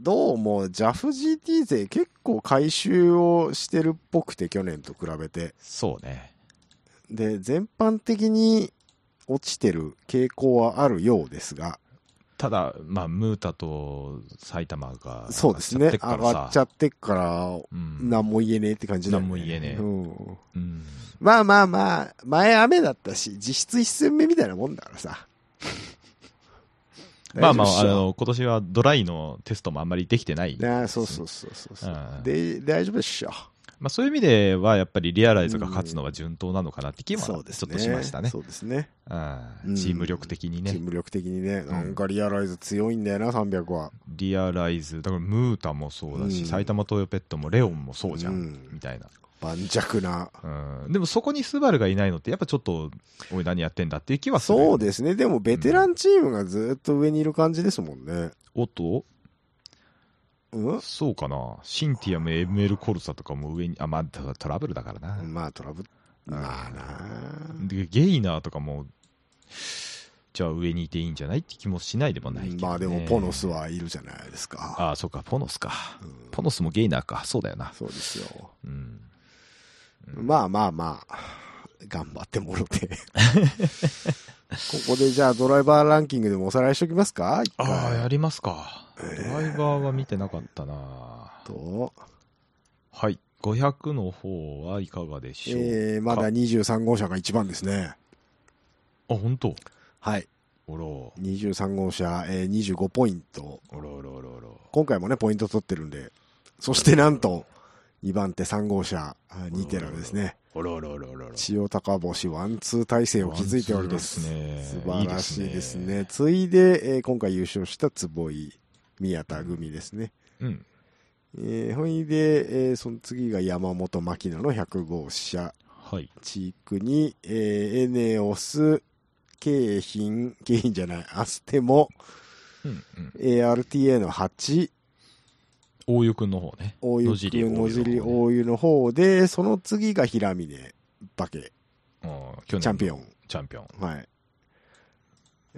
A: どうも JAFGT 勢結構回収をしてるっぽくて去年と比べて。
B: そうね。
A: で、全般的に落ちてる傾向はあるようですが、
B: ただ、まあ、ムータと埼玉が
A: そうですね。上
B: 上がっちゃってっからさ
A: がっちゃってっから、
B: うん
A: 何も言えねえって感じだよね。
B: 何も言えねえ
A: うん。
B: うん
A: まあまあまあ、前雨だったし、実質一戦目みたいなもんだからさ。*laughs*
B: まあまあ、あの、今年はドライのテストもあんまりできてない。
A: ねあそうそうそうそうそう、
B: うん
A: で、大丈夫でしょ。
B: まあ、そういう意味では、やっぱりリアライズが勝つのは順当なのかなって気はちょっ。としましたね。
A: そうですね。
B: チーム力的にね。
A: チーム力的にね、なんかリアライズ強いんだよな、300は。
B: リアライズ、だからムータもそうだし、
A: うん
B: 埼玉トヨペットもレオンもそうじゃん、
A: うん
B: みたいな。
A: 盤石な。
B: うん、でもそこにスバルがいないのって、やっぱちょっと、おい、何やってんだっていう気はする。
A: そうですね。でも、ベテランチームがずっと上にいる感じですもんね。
B: おっと？
A: うん？
B: そうかな。シンティアム、ML コルサとかも上に、あ、まあ、トトラブルだからな。
A: まあ、トラブル。まあな
B: でゲイナーとかも、じゃあ上にいていいんじゃないって気もしないでもないけど、ね。
A: まあでも、ポノス。はいるじゃないですか。
B: ああ、そうか、ポノスか。
A: うん
B: ポノスもゲイナーか。そうだよな。
A: そうですよ。
B: うん。
A: まあまあまあ、頑張ってもろて。*laughs* ここでじゃあドライバーランキングでもおさらいしときますか？
B: ああ、やりますか。
A: えー
B: ドライバーは見てなかったな。
A: と、
B: はい。500の方はいかがでしょうか？
A: えー、まだ23号車が一番ですね。
B: あ、本当？
A: はい。
B: おら、
A: 23号車、えー、25ポイント。
B: おらおらおらおら。
A: 今回もね、ポイント取ってるんで。そしてなんと、2番手3号車、あ2テラですね。
B: おらおらおらおらおら。
A: 千代高星ワンツー体制を築いております。
B: すね
A: 素晴らしいですね。ついで、えー今回優勝した坪井、宮田組ですね。
B: うん。
A: えーほいで、えーその次が山本牧野の100号車。
B: はい。
A: 地区に、えーエネオス、京浜、京浜じゃない、アステモ、
B: うんうん。
A: ARTA の8、
B: 大湯くんの方ね。
A: 大湯
B: 野尻大湯の方ね
A: 野尻大湯の方で、その次が平峰化け、
B: うん去年の
A: チャンピオン。
B: チャンピオン。
A: はい。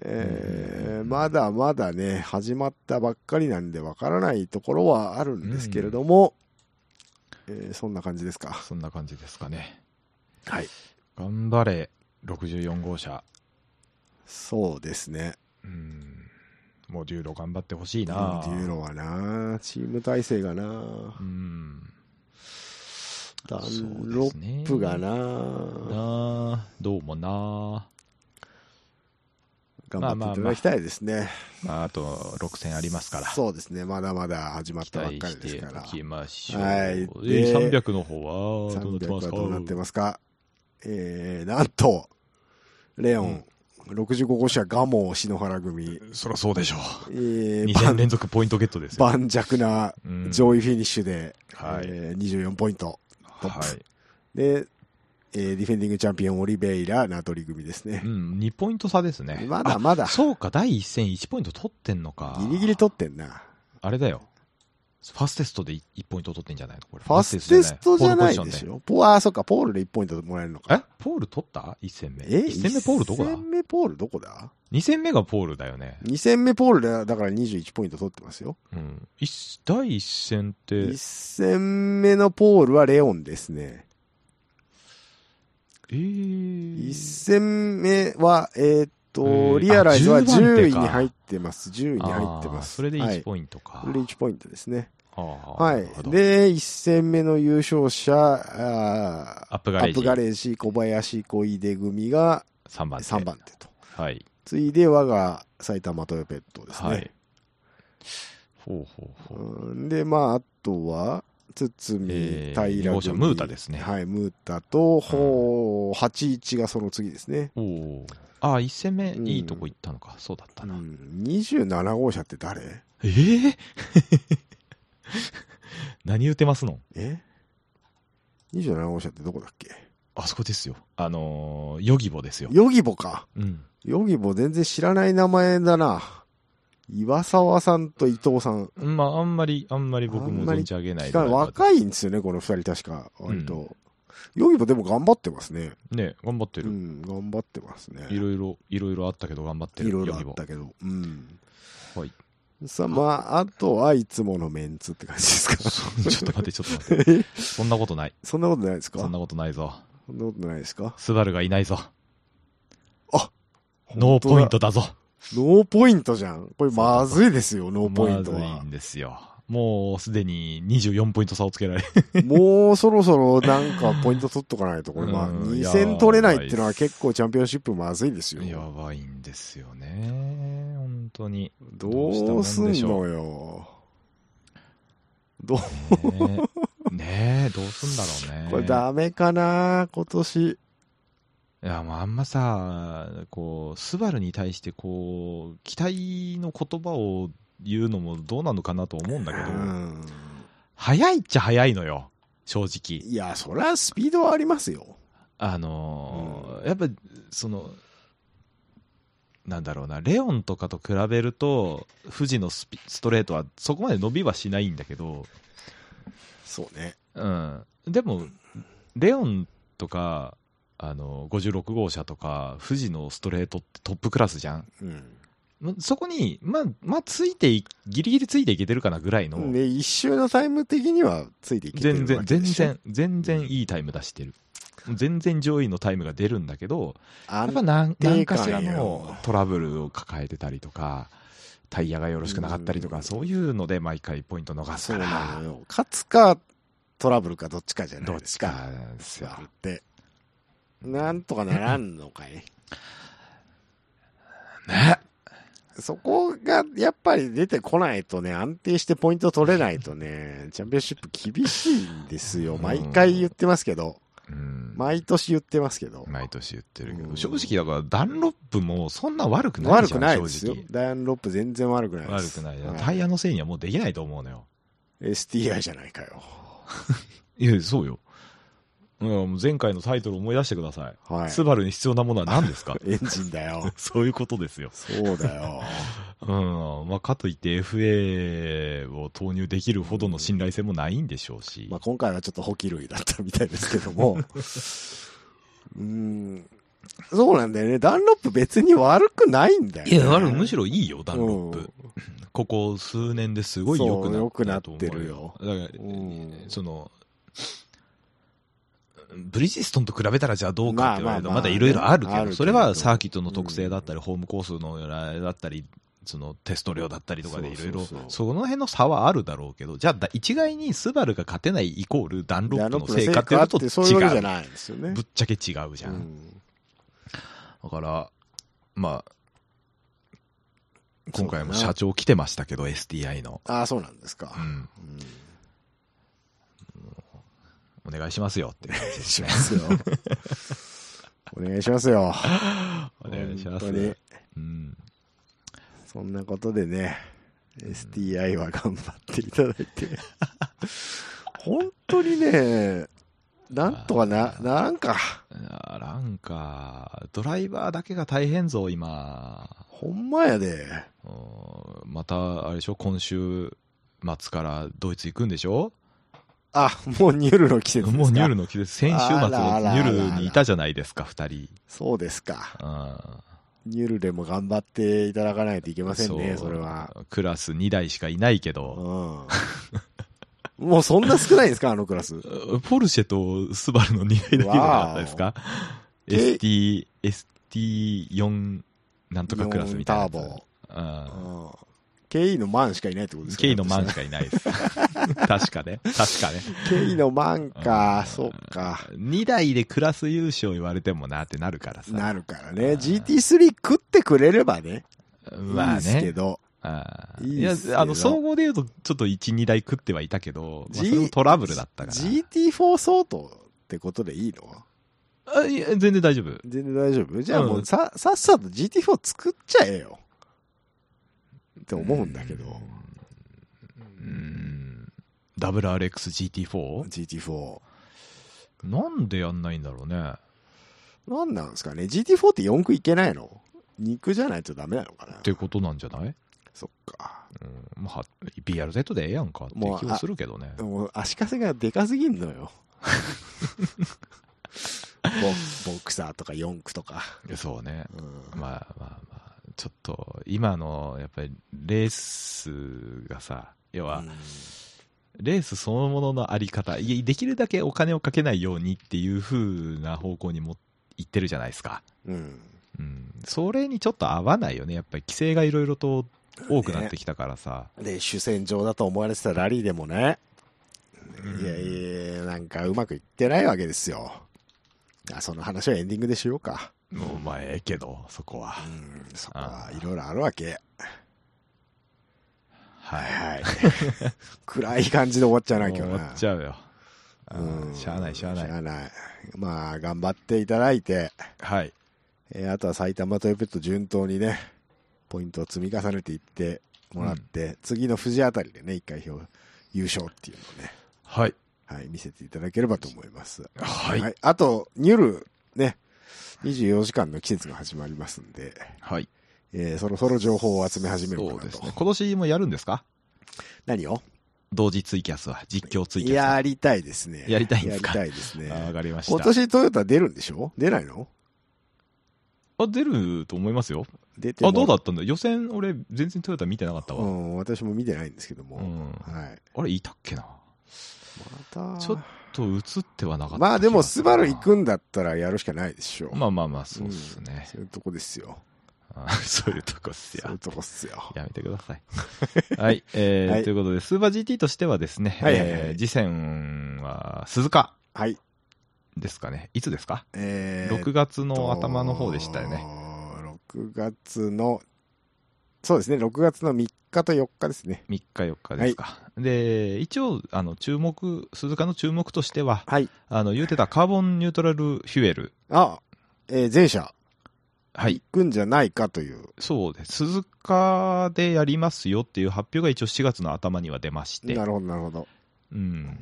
A: えまだまだね、始まったばっかりなんでわからないところはあるんですけれども、えーそんな感じですか？
B: そんな感じですかね。
A: はい。
B: 頑張れ、64号車。
A: そうですね。
B: うん。モデューロ頑張ってほしい
A: モ
B: デ
A: ューロはな、チーム体制がな、
B: うん。
A: ダンロップがな、
B: なあどうもな
A: 頑張っていただきたいですね。
B: まあ、あと6戦ありますから。
A: そうですね。まだまだ始まったばっかりですから。
B: おきましょう。
A: はい
B: え
A: で
B: ー300の方はどうなって
A: 300
B: ますか？
A: はどうなってますか？えー、なんと、レオン、65号車ガモ篠原組。
B: そりゃそうでしょう。
A: えー、
B: 2
A: 盤
B: 戦連続ポイントゲットですよ。
A: 盤石な
B: うん
A: 上位フィニッシュで、
B: はい
A: えー24ポイント。トップ
B: はい。
A: で、えーディフェンディングチャンピオンオリベイラ、ナトリ組ですね
B: う。ん、2ポイント差ですね。
A: まだまだ
B: あ、そうか、第1戦1ポイント取ってんのか。
A: ギリギリ取ってんな。
B: あれだよ。ファーステストで 1, ポイント取ってんじゃないの？これ。
A: ファーステストじゃないでしょ。ポあー、そっか、ポールで1ポイントもらえるの
B: え？
A: か。
B: ポール取った ?1 戦目。
A: え
B: ？1戦目ポールどこだ
A: ?1 戦目ポールどこだ
B: ?2 戦目がポールだよね。
A: ?2 戦目ポールで、だから21ポイント取ってますよ。
B: うん。一第1戦って
A: 1、戦目のポールはレオンですね。
B: えー、
A: 1戦目は、えーっ
B: え
A: と、
B: ー
A: リアライズは
B: あ10番
A: 10
B: 手か
A: 位に入ってます。10位に入ってます。
B: それで1
A: はい
B: ポイントか。
A: それで1ポイントですね。
B: は
A: はい。で、1戦目の優勝者、あー
B: アップガレージ
A: アップガレージ小林小出組が
B: 3番手。
A: 3番手と。
B: はい。
A: 次いで我が埼玉トヨペットですね。
B: はい。ほうほうほう。
A: うんで、まあ、あとは、堤、
B: えー
A: 平組。
B: ムータですね
A: はい、ムータと、ほう、81がその次ですね。
B: おお。ああ、1戦目、
A: うん
B: いいとこ行ったのか。そうだったな。
A: うん、27号車って誰？*laughs*
B: ええ *laughs* 何言ってますの？
A: え ?27 号車ってどこだっけ？
B: あそこですよ。あのー、ヨギボですよ。
A: ヨギボか。
B: うん。
A: ヨギボ全然知らない名前だな。岩沢さんと伊藤さん。
B: まあ、あんまり、あんまり僕も存じ上げない
A: 若
B: い。
A: いんですよね、この二人確か。割と。ヨギボでも頑張ってますね。
B: ね、頑張ってる。
A: うん、頑張ってますね。
B: いろいろ、いろいろあったけど頑張ってる。
A: いろいろあったけど。うん。
B: はい。
A: さあ、まあ、あとはいつものメンツって感じですか？
B: ちょっと待って、ちょっと待って。*laughs* そんなことない。
A: そんなことないですか？
B: そんなことないぞ。
A: そんなことないですか？
B: スバルがいないぞ。
A: あ
B: ノーポイントだぞ。
A: ノーポイントじゃん。これまずいですよ、ノーポイントは
B: まずいん。ですよ。もうすでに24ポイント差をつけられ。*laughs*
A: もうそろそろなんかポイント取っとかないと、これまあ、
B: うん
A: 2戦取れないっていうのは結構チャンピオンシップまずいですよ。
B: やばいんですよね。本当に。
A: どうすんのよ。どう、
B: ねえ、ねえどうすんだろうね。
A: これダメかな今年。
B: いや、もうあんまさ、こう、スバルに対してこう、期待の言葉を言うのもどうなのかなと思うんだけど、
A: うん。
B: 早いっちゃ早いのよ。正直。
A: いや、そりゃスピードはありますよ。
B: あのーやっぱ、その、なんだろうな、レオンとかと比べると、富士のスピストレートはそこまで伸びはしないんだけど、
A: そうね。
B: うん。でも、レオンとか、あの、56号車とか、富士のストレートってトップクラスじゃん。
A: うん。
B: まそこに、まあ、まあ、ついてい、ギリギリついていけてるかなぐらいの、
A: で、一周のタイム的にはついていけてる
B: 全然、全。然、全然いいタイム出してる。全然上位のタイムが出るんだけど、やっぱ何
A: 定
B: 何かしらのトラブルを抱えてたりとか、タイヤがよろしくなかったりとか、
A: うん
B: そういうので毎回ポイント逃す
A: そうな
B: から
A: の、よ。勝つか、トラブルかどっちかじゃな
B: どっち
A: いですか。
B: かですよ。
A: って。なんとかならんのかい。*laughs*
B: ね。
A: そこがやっぱり出てこないとね、安定してポイント取れないとね、チャンピオンシップ厳しいんですよ。
B: うん
A: 毎回言ってますけど。
B: うん。
A: 毎年言ってますけど。
B: 毎年言ってるけど、
A: うん
B: 正直だからダンロップもそんな悪くないじゃん
A: 悪くないですよ
B: 正。
A: ダンロップ全然悪くない
B: 直。
A: です。
B: 悪くない。
A: はい
B: タイヤのせいにはもうできないと思うのよ。
A: STI じゃないかよ。*laughs*
B: いや、そうよ。うん、前回のタイトル思い出してください。
A: はい。
B: スバルに必要なものは何ですか？*laughs*
A: エンジンだよ。*laughs*
B: そういうことですよ。
A: そうだよ。*laughs*
B: うん。まあ、かといって FA を投入できるほどの信頼性もないんでしょうし。
A: まあ今回はちょっと補給類だったみたいですけども。うーん。そうなんだよね。ダンロップ別に悪くないんだよ、ね。
B: いや、むしろいいよ、ダンロップ。
A: うん
B: ここ数年ですごい良くなったと思う
A: 良くなってるよ
B: だから、
A: うん
B: その、ブリヂストンと比べたらじゃあどうかって言われると、
A: ま
B: だいろいろあるけど、それはサーキットの特性だったり、ホームコースのだったり、そのテスト量だったりとかでいろいろ、
A: そ
B: の辺の差はあるだろうけど、じゃあだ一概にスバルが勝てないイコールダンロップの成果っていうのと違
A: そう。
B: ぶっちゃけ違うじゃん。
A: うん
B: だから、まあ、今回も社長来てましたけど、STI の。
A: ああ、そうなんですか
B: う。ん。
A: うん
B: お願いしますよっていう感じですね
A: しま。すよ。お願いしますよ。*laughs*
B: お願いします。うん。
A: そんなことでね、STI は頑張っていただいて。*laughs* 本当にね、なんとかな、ならんか。
B: あなんか、ドライバーだけが大変ぞ、今。
A: ほんまやで。
B: うんまた、あれでしょ、今週末からドイツ行くんでしょ？
A: あ、もうニュルの季節ですか
B: もうニュルの季節、先週末ニュルにいたじゃないですか、二人。
A: そうですか。
B: うん
A: ニュルでも頑張っていただかないといけませんね、それは。。
B: クラス2台しかいないけど、
A: うん。もうそんな少ないんですか、あのクラス？
B: ポルシェとスバルの2台だけじゃなかったですか？
A: け
B: ?ST、ST4 なんとかクラスみたいな。
A: ターボ。
B: うん
A: うん KE のマンしかいないってことですか
B: K のマンしかいないです。*laughs* 確かね。確かね。
A: KE のマンか、そうか。
B: 2台でクラス優勝言われてもなってなるからさ。
A: なるからね。GT3 食ってくれればね。
B: まあ
A: いいですけ
B: ね。
A: ど。
B: あー
A: いい
B: いやあの、総合で言うと、ちょっと1、2台食ってはいたけど、まあそれもトラブルだったから。
A: GT4 相当ってことでいいの？
B: あいや全然大丈夫。
A: 全然大丈夫？じゃあも
B: う
A: うんさ、さっさと GT4 作っちゃえよ。って思うんだけど。
B: うん。WRX-GT4?
A: GT4。
B: なん。でやん。ないん。だろうね。
A: なん。なん。ですかね ?GT4 って4区いけないの ?2 区じゃないとダメなのかな
B: ってことなん。じゃない
A: そっか。
B: うん。まあ、BRZ でええやん。かって気はするけどね。
A: でも足かせがでかすぎん。のよ。ボボクサーとか4区とか。
B: そうね。
A: うん。
B: まあまあまあ、ちょっと、今の、やっぱり、レースがさ、要は、レースそのもののあり方、いやできるだけお金をかけないようにっていう風な方向にも行ってるじゃないですか。
A: うん。
B: うん。それにちょっと合わないよね。やっぱり規制がいろいろと多くなってきたからさ。
A: で、主戦場だと思われてたラリーでもね、
B: うん
A: いやいや、なんかうまくいってないわけですよ。あその話はエンディングでしようか。
B: もうまあええけど、そこは。
A: うん、そこはいろいろあるわけ。
B: は
A: はい。*laughs* 暗い感じで終わっちゃうな、
B: い。
A: 今日な
B: 終わっ。ちゃうよ。
A: うん
B: しゃあないしゃあない
A: しゃあない。まあ、頑張っていただいて、
B: はい。
A: えーあとは埼玉トヨペット順当にね、ポイントを積み重ねていってもらって、次の富士あたりでね、一回表優勝っていうのをね、
B: はい。
A: はい、見せていただければと思います。
B: はい。はい。
A: あと、ニュル、ね、24時間の季節が始まりますんで、えーそろそろ情報を集め始めるかなと。
B: そうですね。今年もやるんですか？
A: 何を？
B: 同時ツイキャスは、実況ツイキャスは。
A: やりたいですね。
B: やりたいんですか？
A: やりたいですね。
B: あわかりました。
A: 今年トヨタ出るんでしょ？出ないの？
B: あ、出ると思いますよ。
A: 出ても
B: あ、どうだったんだ？予選、俺、全然トヨタ見てなかったわ。
A: うん、私も見てないんですけども。
B: うん
A: はい。
B: あれ、いたっけな？
A: また、
B: ちょっと映ってはなかった。
A: まあでも、スバル行くんだったらやるしかないでしょ。
B: まあまあまあ、そうっすね。
A: そういうとこですよ。
B: あそういうとこっすよ
A: そういう。とこっすよ。
B: やめてください。*laughs* はい。えー
A: はい
B: ということで、スーパー GT としてはですね、
A: はいはいはい
B: えー次戦は鈴鹿
A: はい。
B: ですかね。いつですか、
A: えー
B: ?6 月の頭の方でしたよね。。
A: 6月の、そうですね、6月の3日と4日ですね。
B: 3日4日ですか。で、一応、あの、注目、鈴鹿の注目としては、
A: はい。
B: あの、言うてたカーボンニュートラルフュエル。
A: あ、えー前者、
B: はい
A: 行。くんじゃないかという。
B: そうです。鈴鹿でやりますよっていう発表が一応4月の頭には出まして。
A: なるほど、なるほど。
B: うん。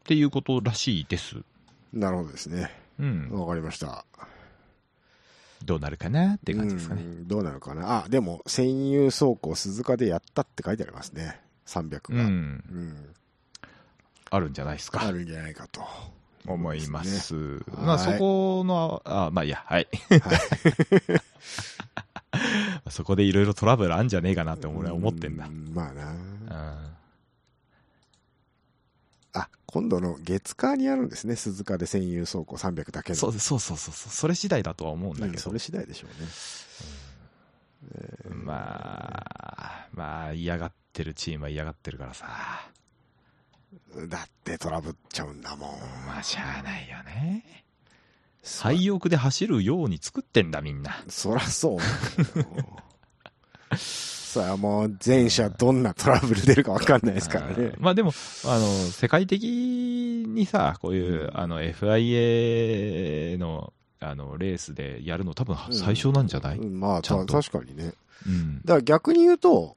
B: っていうことらしいです。
A: なるほどですね。
B: うん。
A: わかりました。
B: どうなるかなっていう感じですかね。
A: うんどうなのかな。あ、でも、専用走行鈴鹿でやったって書いてありますね。300が。
B: うん。
A: うん
B: あるんじゃないですか。
A: あるんじゃないかと。
B: 思います。
A: ね
B: まあ、
A: はい
B: そこの、あ、まあいいや、はい。*laughs* そこでいろいろトラブルあんじゃねえかなって俺は思ってんだ。
A: うまあな。
B: うん
A: あ、今度の月火にあるんですね。鈴鹿で専用走行300だけの。
B: そうそうそうそうそれ次第だとは思うんだけど。
A: うんそれ次第でしょうね。
B: まあ、まあ、嫌がってるチームは嫌がってるからさ。
A: だってトラブっちゃうんだもん。
B: まあ、しゃあないよね。
A: そ
B: 廃屋で走るように作ってんだ、みんな。
A: そらそう。*laughs* さあもう前者どんなトラブル出るかわかんないですからね。
B: まあでも、あの、世界的にさ、こういう、あの、FIA のあのレースでやるの多分最初なんじゃない、
A: うんまあ、
B: ちゃんと
A: た確かにね。
B: うん
A: だから逆に言うと、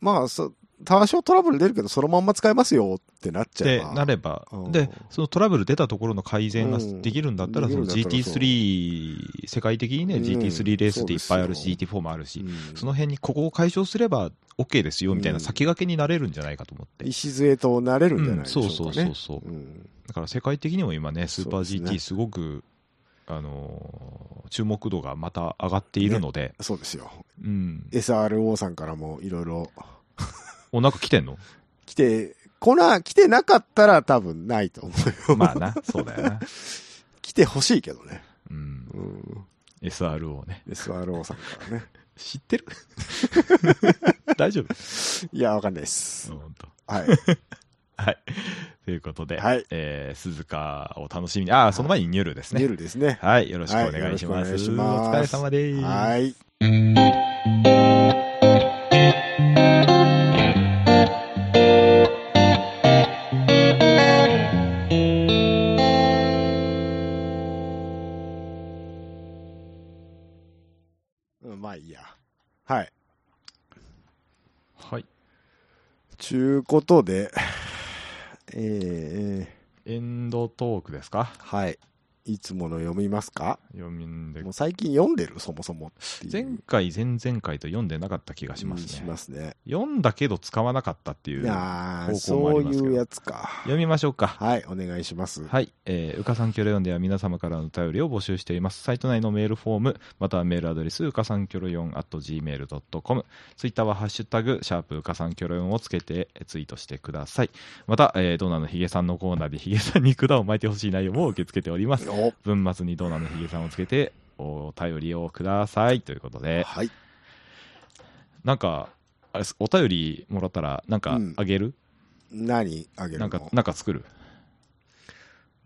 A: まあ、そ多少トラブル出るけど、そのまんま使えますよってなっちゃえ
B: で
A: ば。
B: なれば。
A: うん。
B: でそのトラブル出たところの改善が
A: うん。
B: できるんだったら、
A: でき
B: その
A: るんだったらそう。
B: GT3 世界的にね、
A: うん。
B: GT3 レースっていっぱいあるし
A: そうです
B: GT4 もあるし、
A: うん。
B: その辺にここを解消すれば OK ですよみたいな
A: うん
B: 先駆けになれるんじゃないかと思って、
A: 礎となれるんじゃないでしょうかね。
B: うん。そうそうそうそう。
A: うん
B: だから世界的にも今ねスーパー GT すごく、あのー注目度がまた上がっているので、
A: そうですよ。
B: うん、
A: SRO さんからもいろいろ
B: おなんか来てんの？
A: 来て、来な、来てなかったら多分ないと思うよ。
B: まあなそうだよな、*laughs*
A: 来てほしいけどね。
B: うん、
A: うん。
B: SRO ね
A: SRO さんからね。*laughs*
B: 知ってる？*laughs* 大丈夫？
A: いや、わかんないです。
B: 本当
A: はい。
B: はい。ということで、
A: はい
B: えー、鈴鹿を楽しみに、ああ、その前にニュルですね。
A: ニュルですね。
B: はい、よろしくお願いします。
A: はいおます
B: お疲れ様です。
A: はい。はい。
B: はい。
A: ちゅうことで、えー、
B: エンドトークですか？
A: はい。いつもの読みますか？
B: 読みんで
A: もう最近読んでる？そもそも。
B: 前回、前々回と読んでなかった気がしますね。
A: うんしますね。
B: 読んだけど使わなかったってい。
A: いう
B: 方向も
A: そう
B: ありますけど
A: いうやつか。
B: 読みましょうか。
A: はい、お願いします。
B: はい。えー、うかさんキョロ4では皆様からのお便りを募集しています。サイト内のメールフォーム、またはメールアドレス、うかさんキョロ4 at gmail.com。ツイッターはハッシュタグ、シャープうかさんキョロ4をつけてえーツイートしてください。また、えー、ドーナの？ヒゲさんのコーナーでヒゲさんに管を巻いてほしい内容も受け付けております。
A: お
B: 文末にドーナのヒゲさんをつけてお便りをください。ということで、
A: はい。
B: なんか、あれ、お便りもらったら、なんか
A: うん
B: あげる、
A: 何あげるの？
B: なんか、なんか作る？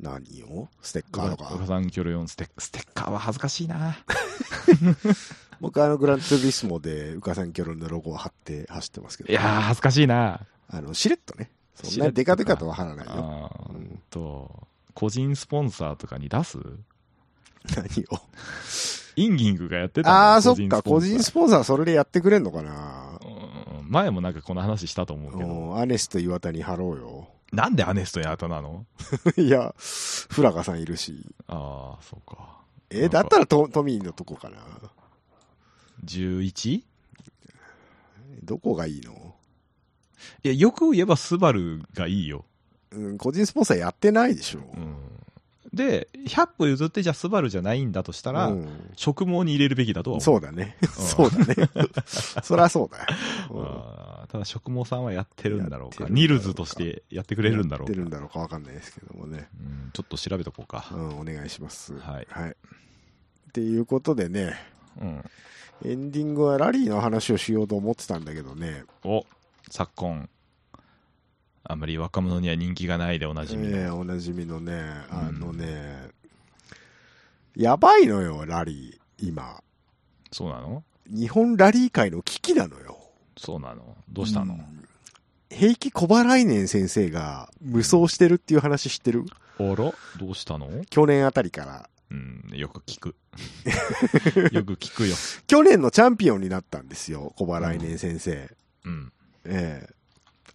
A: 何を？ステッカーと
B: うかうか
A: か。
B: さんキョロ4ステッステッカーは恥ずかしいな。*laughs*
A: 僕あのグランツーリスモでウカさんキョロンのロゴを貼って走ってますけど。
B: いやー、恥ずかしいな。
A: あの、しれっとね。そんなデカデカとは貼らないよ。うん
B: と、個人スポンサーとかに出す？
A: 何を？
B: インギングがやってたの？
A: ああ、そっか。個人
B: ス
A: スポンサーそれでやってくれんのかな？
B: 前もなんかこの話したと思うけど、
A: うんアネスと岩田に貼ろうよ。
B: なんでアネストに後なの？*laughs*
A: いや、フラガさんいるし。
B: ああ、そうか。
A: え、だったらトトミーのとこかな
B: 11?
A: どこがいいの？
B: いや、よく言えばスバルがいいよ。
A: うん、個人スポンサーやってないでしょ。
B: うん。で、100歩譲ってじゃあスバルじゃないんだとしたら、
A: うん
B: 植毛に入れるべきだとは思う。
A: そうだね。*laughs* そうだね。*laughs* そりゃそうだよ。うん
B: ただ植毛さんはやってるんだろうか。ニルズとしてやってくれるんだろうか。
A: やってるんだろうかわかんないですけどもね。
B: うんちょっと調べとこうか
A: う。ん、お願いします。
B: はい
A: はい。っていうことでね、
B: うん。
A: エンディングはラリーの話をしようと思ってたんだけどね、
B: お、昨今、あんまり若者には人気がないでおなじみの。
A: ええおなじみのね、あのね、やばいのよ、ラリー、今。
B: そうなの？
A: 日本ラリー界の危機なのよ。
B: そうなの？どうしたの、
A: ん平気小払年先生が無双してるっていう話知ってる？
B: あら？どうしたの？
A: 去年あたりから。
B: うん、よく聞く。*laughs* よく聞くよ。
A: 去年のチャンピオンになったんですよ、小払年先生。
B: うん。
A: ええ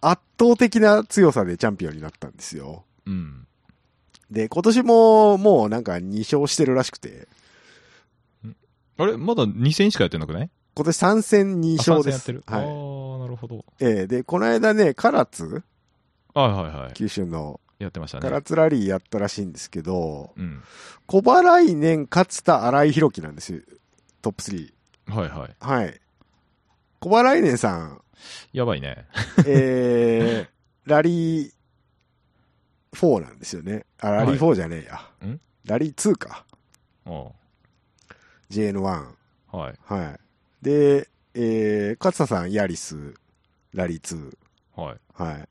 A: 圧倒的な強さでチャンピオンになったんですよ。
B: うん。
A: で、今年ももうなんか2勝してるらしくて、
B: あれ？まだ2戦しかやってなくない？
A: 今年3戦2
B: あ
A: 勝です。
B: 三戦やってる。あ
A: は
B: あー、なるほど。
A: い。ええで、この間ね、唐津？
B: はいはいはい。
A: 九州の
B: やってました
A: 唐
B: ね。
A: 津ラリーやったらしいんですけど、
B: うん。
A: 小払年勝田荒井宏樹なんですよ。トップ3。
B: はいはい。
A: はい。小払年さん、*laughs*
B: やばいね。
A: えー、ラリー4なんですよね。あ、ラリー4じゃねえや。
B: ん？
A: ラリー2か。
B: おう
A: JN1。
B: はい。
A: はい。で、えー、勝田さん、ヤリス、ラリー2。
B: はい。
A: はい。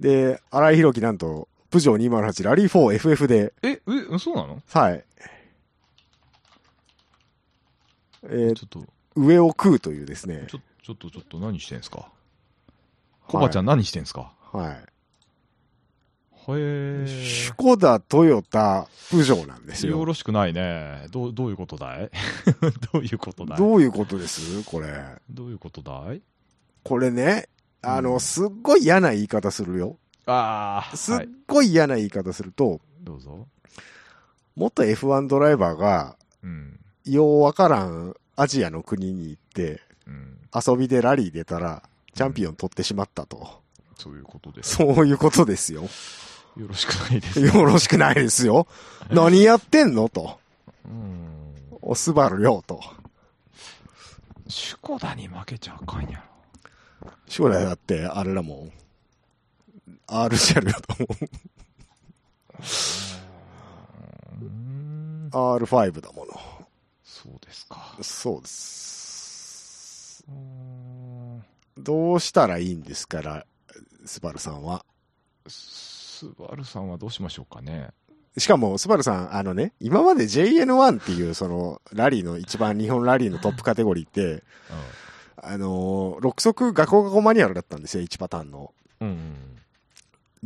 A: で、荒井宏樹なんと、プジョー208ラリー 4FF で、
B: え、え、そうなの？
A: はい。えー
B: ちょっと、
A: 上を食うというですね。
B: ちょ、ちょっとちょっと何してんすか？コバちゃん何してんすか？
A: はい。
B: へ
A: シ
B: え。
A: コダ、トヨタ、プジョーなんですよ。
B: よろしくないね。どう、どういうことだい？*laughs* どういうことだい？
A: どういうことです？これ。
B: どういうことだい？
A: これね、あの、
B: うん
A: すっごい嫌な言い方するよ。
B: ああ、
A: すっ
B: はい。
A: ごい嫌な言い方すると、
B: どうぞ。
A: 元 F1 ドライバーが、
B: うん。
A: ようわからんアジアの国に行って、
B: うん。
A: 遊びでラリー出たら、チャンピオン取ってしまったと。
B: そういうことです。
A: そういうことですよ。
B: よろしくないです。
A: よろしくないですよ。何やってんのと。
B: うん。
A: おスバルよ、と。
B: シュコダに負けちゃあかんや
A: 将来だって、あれだもん。R 車両だ
B: ろ。うーん。
A: もん。R5 だもの。
B: そうですか。
A: そうです。どうしたらいいんですから、スバルさんは。
B: スバルさんはどうしましょうかね。
A: しかも、スバルさん、あのね、今まで JN1 っていう、その、ラリーの一番日本ラリーのトップカテゴリーって、あのー、6速学校学校マニュアルだったんですよ、1パターンの。
B: うん。う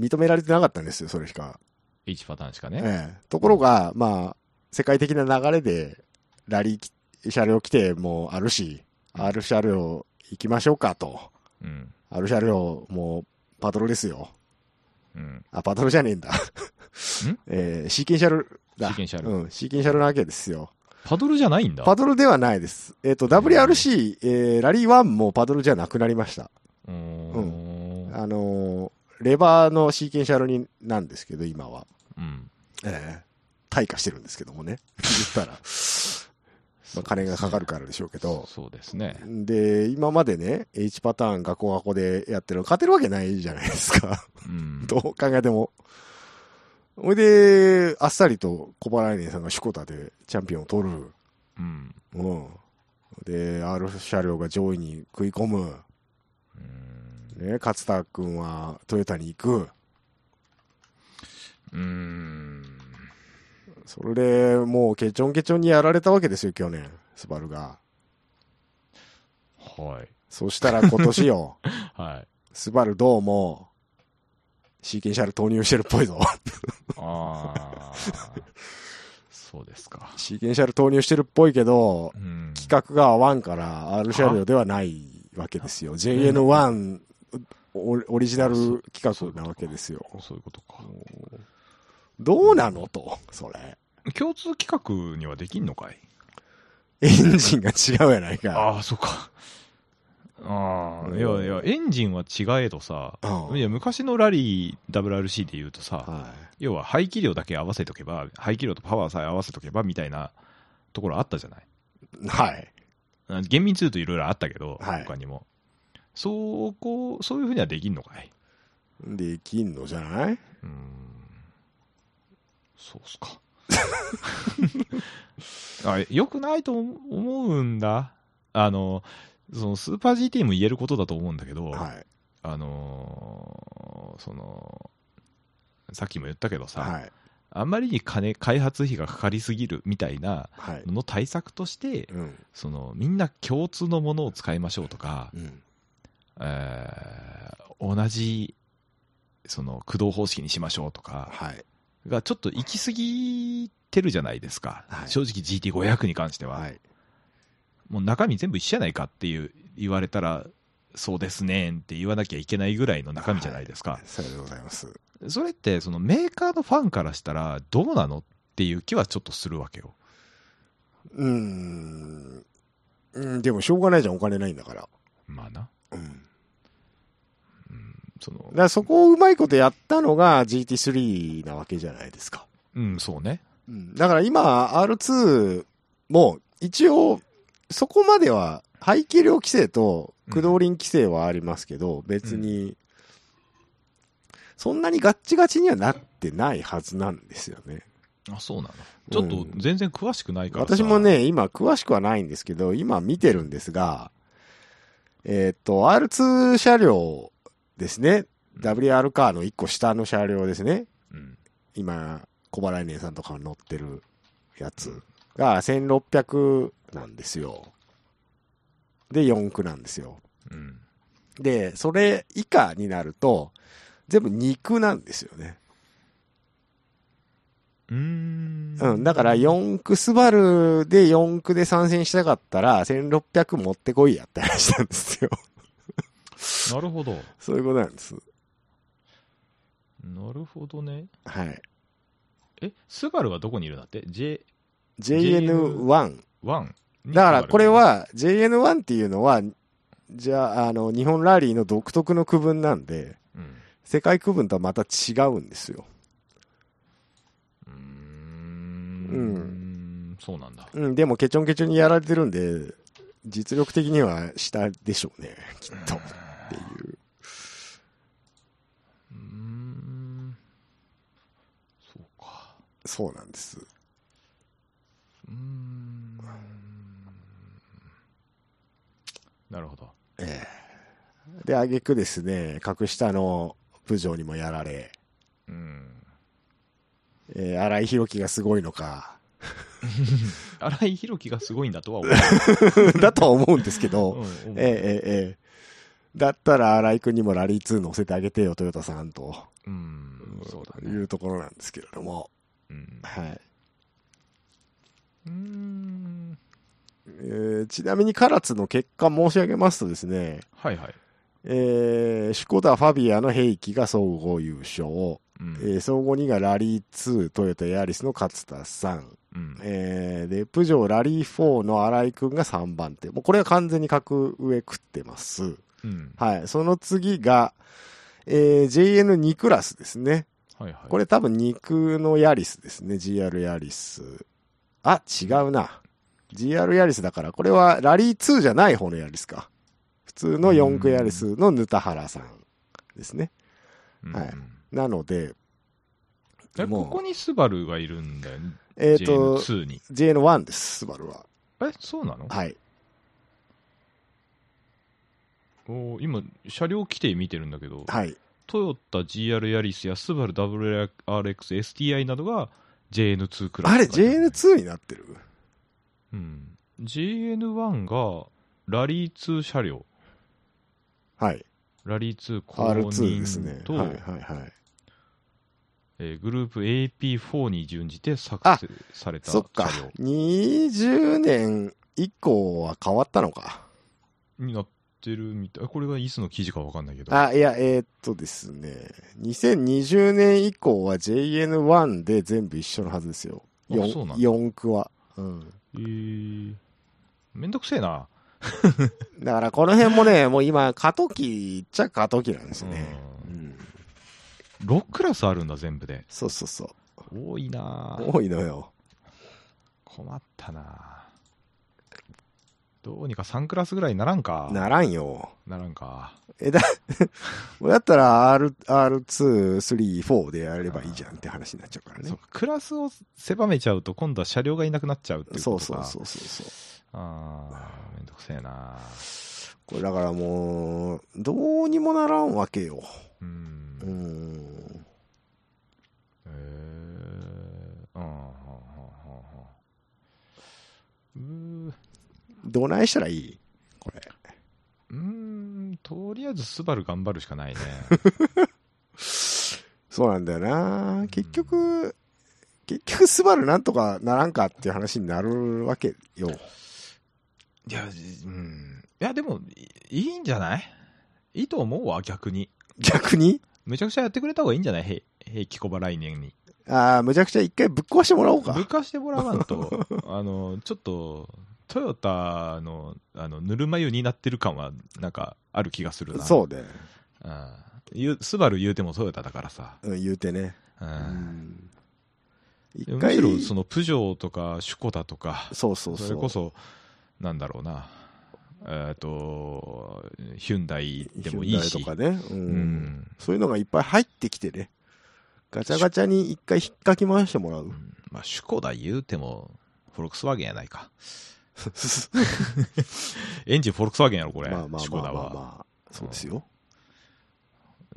B: ん。
A: 認められてなかったんですよ、それしか。
B: H パターンしかね。
A: ええ。ところが、まあ、世界的な流れで、ラリーき車両規定もあるし、
B: うん
A: R 車両行きましょうかと。
B: うん。
A: R 車両、もう、パドルですよ。
B: うん。
A: あ、パドルじゃねえんだ。えーシーケンシャルだ。
B: シーケンシャル
A: うん、シーケンシャルなわけですよ。
B: パドルじゃないんだ。
A: パドルではないです。えっ、と、WRC、えーラリー1もパドルじゃなくなりました。
B: うーん。
A: あのーレバーのシーケンシャルになんですけど、今は。
B: うん。
A: ええ退化してるんですけどもね。*laughs* 言ったら。まあ、金がかかるからでしょうけど。
B: そうですね。
A: で、今までね、H パターン学校学校でやってるの勝てるわけないじゃないですか。
B: うん。
A: どう考えても。ほいで、あっさりと小原来年さんがシュコタでチャンピオンを取る。
B: うん。
A: うん。で、R 車両が上位に食い込む。
B: うん
A: ね、勝田くんはトヨタに行く。
B: うーん。
A: それで、もうケチョンケチョンにやられたわけですよ、去年。スバルが。
B: はい。
A: そしたら今年よ、*laughs*
B: はい。
A: スバルどうも、シーケンシャル投入してるっぽいぞ。
B: ああ。そうですか。
A: シーケンシャル投入してるっぽいけど、
B: うん。
A: 規格が合わんから R 車両ではないわけですよ。JN1 オオリジナル規格なわけですよ。
B: そういうことか。
A: どうなのと、それ。
B: 共通規格にはできんのかい？
A: エンジンが違うやないか。
B: ああ、そうか。ああ、いやいや、エンジンは違えどさ、
A: うん
B: いや、昔のラリー WRC で言うとさ、
A: は
B: 要は排気量だけ合わせとけば、排気量とパワーさえ合わせとけばみたいなところあったじゃない？
A: い。はい。
B: あ厳密に言うといろいろあったけど、
A: はい
B: 他にも。そう、こう、そういうふうにはできんのかい？
A: できんのじゃない？う
B: ーん。そうっすか。*laughs* あよくないと思うんだ。あの、そのスーパー GT も言えることだと思うんだけど、
A: はい。
B: あのーその、さっきも言ったけどさ、
A: はい。
B: あんまりに金、開発費がかかりすぎるみたいな
A: はい。
B: のの対策として、
A: うん。
B: そのみんな共通のものを使いましょうとか、
A: うん。
B: えー同じその駆動方式にしましょうとか
A: はい。
B: がちょっと行き過ぎてるじゃないですか、
A: はい
B: 正直 GT500 に関しては、
A: はい。
B: もう中身全部一緒じゃないかっていう言われたらそうですねんって言わなきゃいけないぐらいの中身じゃないですか、
A: さようでございます。
B: それってそのメーカーのファンからしたらどうなのっていう気はちょっとするわけよ
A: うーん。うん、でもしょうがないじゃん、お金ないんだから。
B: まあな
A: うん。
B: その
A: だからそこをうまいことやったのが GT3 なわけじゃないですか。
B: うんそうね
A: うん。だから今 R2 も一応そこまでは排気量規制と駆動輪規制はありますけど、別にそんなにガッチガチにはなってないはずなんですよね。
B: あそうなのちょっと全然詳しくないからさ
A: 私もね、今詳しくはないんですけど、今見てるんですが、えーっと、R2 車両ですね。WR カーの一個下の車両ですね。
B: うん
A: 今、小原年さんとかが乗ってるやつが1600なんですよ。で、4区なんですよ。
B: うん
A: で、それ以下になると、全部2区なんですよね。
B: うーん。
A: うん。だから4区スバルで4区で参戦したかったら、1600持ってこいやって話なんですよ。*laughs*
B: なるほど。
A: そういうことなんです。
B: なるほどね。
A: はい。
B: え、スバルはどこにいるんだって ?J1?
A: JN1。だからこれ、は JN1 っていうのは、じゃあ、あの、日本ラリーの独特の区分なんで、
B: うん。
A: 世界区分とはまた違うんですよ。
B: うーん。そうなんだ。
A: うん、でもケチョンケチョンにやられてるんで、実力的には下でしょうね、きっと。っていう。
B: うーん。そうか。
A: そうなんです。
B: うーん。なるほど。
A: ええで、挙句ですね、格下のプジョーにもやられ、
B: うん。
A: えー、荒井宏樹がすごいのか、*laughs*
B: 荒井宏樹がすごいんだとは思う。*laughs*
A: だとは思うんですけど、
B: うん
A: ええええええだったら荒井くんにもラリー2乗せてあげてよ、トヨタさんと。
B: うん。そうだね。
A: いうところなんですけれども。
B: うん。
A: はい。
B: うーん。
A: えーちなみに唐津の結果申し上げますとですね、
B: はいはい。
A: えーシュコダ・ファビアの兵器が総合優勝、
B: うん。
A: えー総合2がラリー2トヨタヤリスの勝田さん、
B: うん。
A: えーで、プジョーラリー4の新井くんが3番手。もうこれは完全に格上食ってます。
B: うん。
A: はい。その次が、えー JN2 クラスですね。
B: はいはい。
A: これ多分肉のヤリスですね。GR ヤリス。あ、違うな。GR ヤリスだから、これはラリー2じゃない方のヤリスか。普通の4区ヤリスのヌタハラさんですね。
B: うん、
A: はいなので、
B: え、
A: もう
B: ここにスバルがいるんだよ。
A: えっ、と、
B: JN2 に。
A: JN1 です、スバルは。
B: え、そうなの？
A: はい。
B: おー今、車両規定見てるんだけど、
A: はい。
B: トヨタ GR ヤリスやスバル WRX、STI などが JN2 クラス。
A: あれ、JN2 になってる
B: うん。JN1 がラリー2車両。
A: はい。
B: ラリー2公
A: R2 ですねはいはいはい。
B: えーグループ AP4 に準じて作成された車
A: そっか。20年以降は変わったのか。
B: 両になってるみたい。これがいつの記事かわかんないけど。
A: あ、いや、えーっとですね。2020年以降は JN1 で全部一緒のはずですよ。
B: あ
A: 4,
B: そうなんだ
A: 4区は。うん。
B: えー、めんどくせえな。*laughs*
A: だからこの辺もね、もう今、過渡期っちゃ過渡期なんですね。
B: う
A: うんん。
B: 6クラスあるんだ、全部で。
A: そうそうそう。
B: 多いな
A: 多いのよ。
B: 困ったなどうにか3クラスぐらいにならんか。
A: ならんよ。
B: ならんか。
A: え、だ、*laughs* だったら R、R2、3、4でやればいいじゃんって話になっちゃうからね
B: そう。クラスを狭めちゃうと今度は車両がいなくなっちゃうっていう
A: そう
B: ことか。
A: そうそうそうそう。
B: ああ、めんどくせえな
A: これだからもう、どうにもならんわけよ。
B: うん。
A: う
B: へ
A: ん。
B: えー。うん、うー
A: どないしたらいい？これ。
B: うーん、とりあえずスバル頑張るしかないね。*laughs*
A: そうなんだよな結局、結局スバルなんとかならんかっていう話になるわけよ。
B: いや、うん。いや、でも、いいいんじゃない？いいと思うわ、逆に。
A: 逆に？
B: めちゃくちゃやってくれた方がいいんじゃない？兵兵器小ば来年に。
A: ああ、むちゃくちゃ一回ぶっ壊してもらおうか
B: ぶっ。かしてもらわんと、*laughs* あの、ちょっと、トヨタの、あの、ぬるま湯になってる感は、なんか、ある気がするな。
A: そうね。
B: スバル言うてもトヨタだからさ。
A: うん、言うてね。
B: う。
A: うん
B: むしろ、その、プジョーとか、シュコダとか、
A: そうそうそ
B: れこそ、なんだろうな。えっ、と、ヒュンダイでもいいし。
A: とかね。うん。
B: うん。
A: そういうのがいっぱい入ってきてね。ガチャガチャに一回引っかき回してもらう。
B: まあ、シュコダ言うても、フォルクスワーゲンやないか。*laughs* エンジンフォルクスワーゲンやろ、これ。
A: まあまあ
B: シュコダは。
A: まあまあまあ。そうですよ。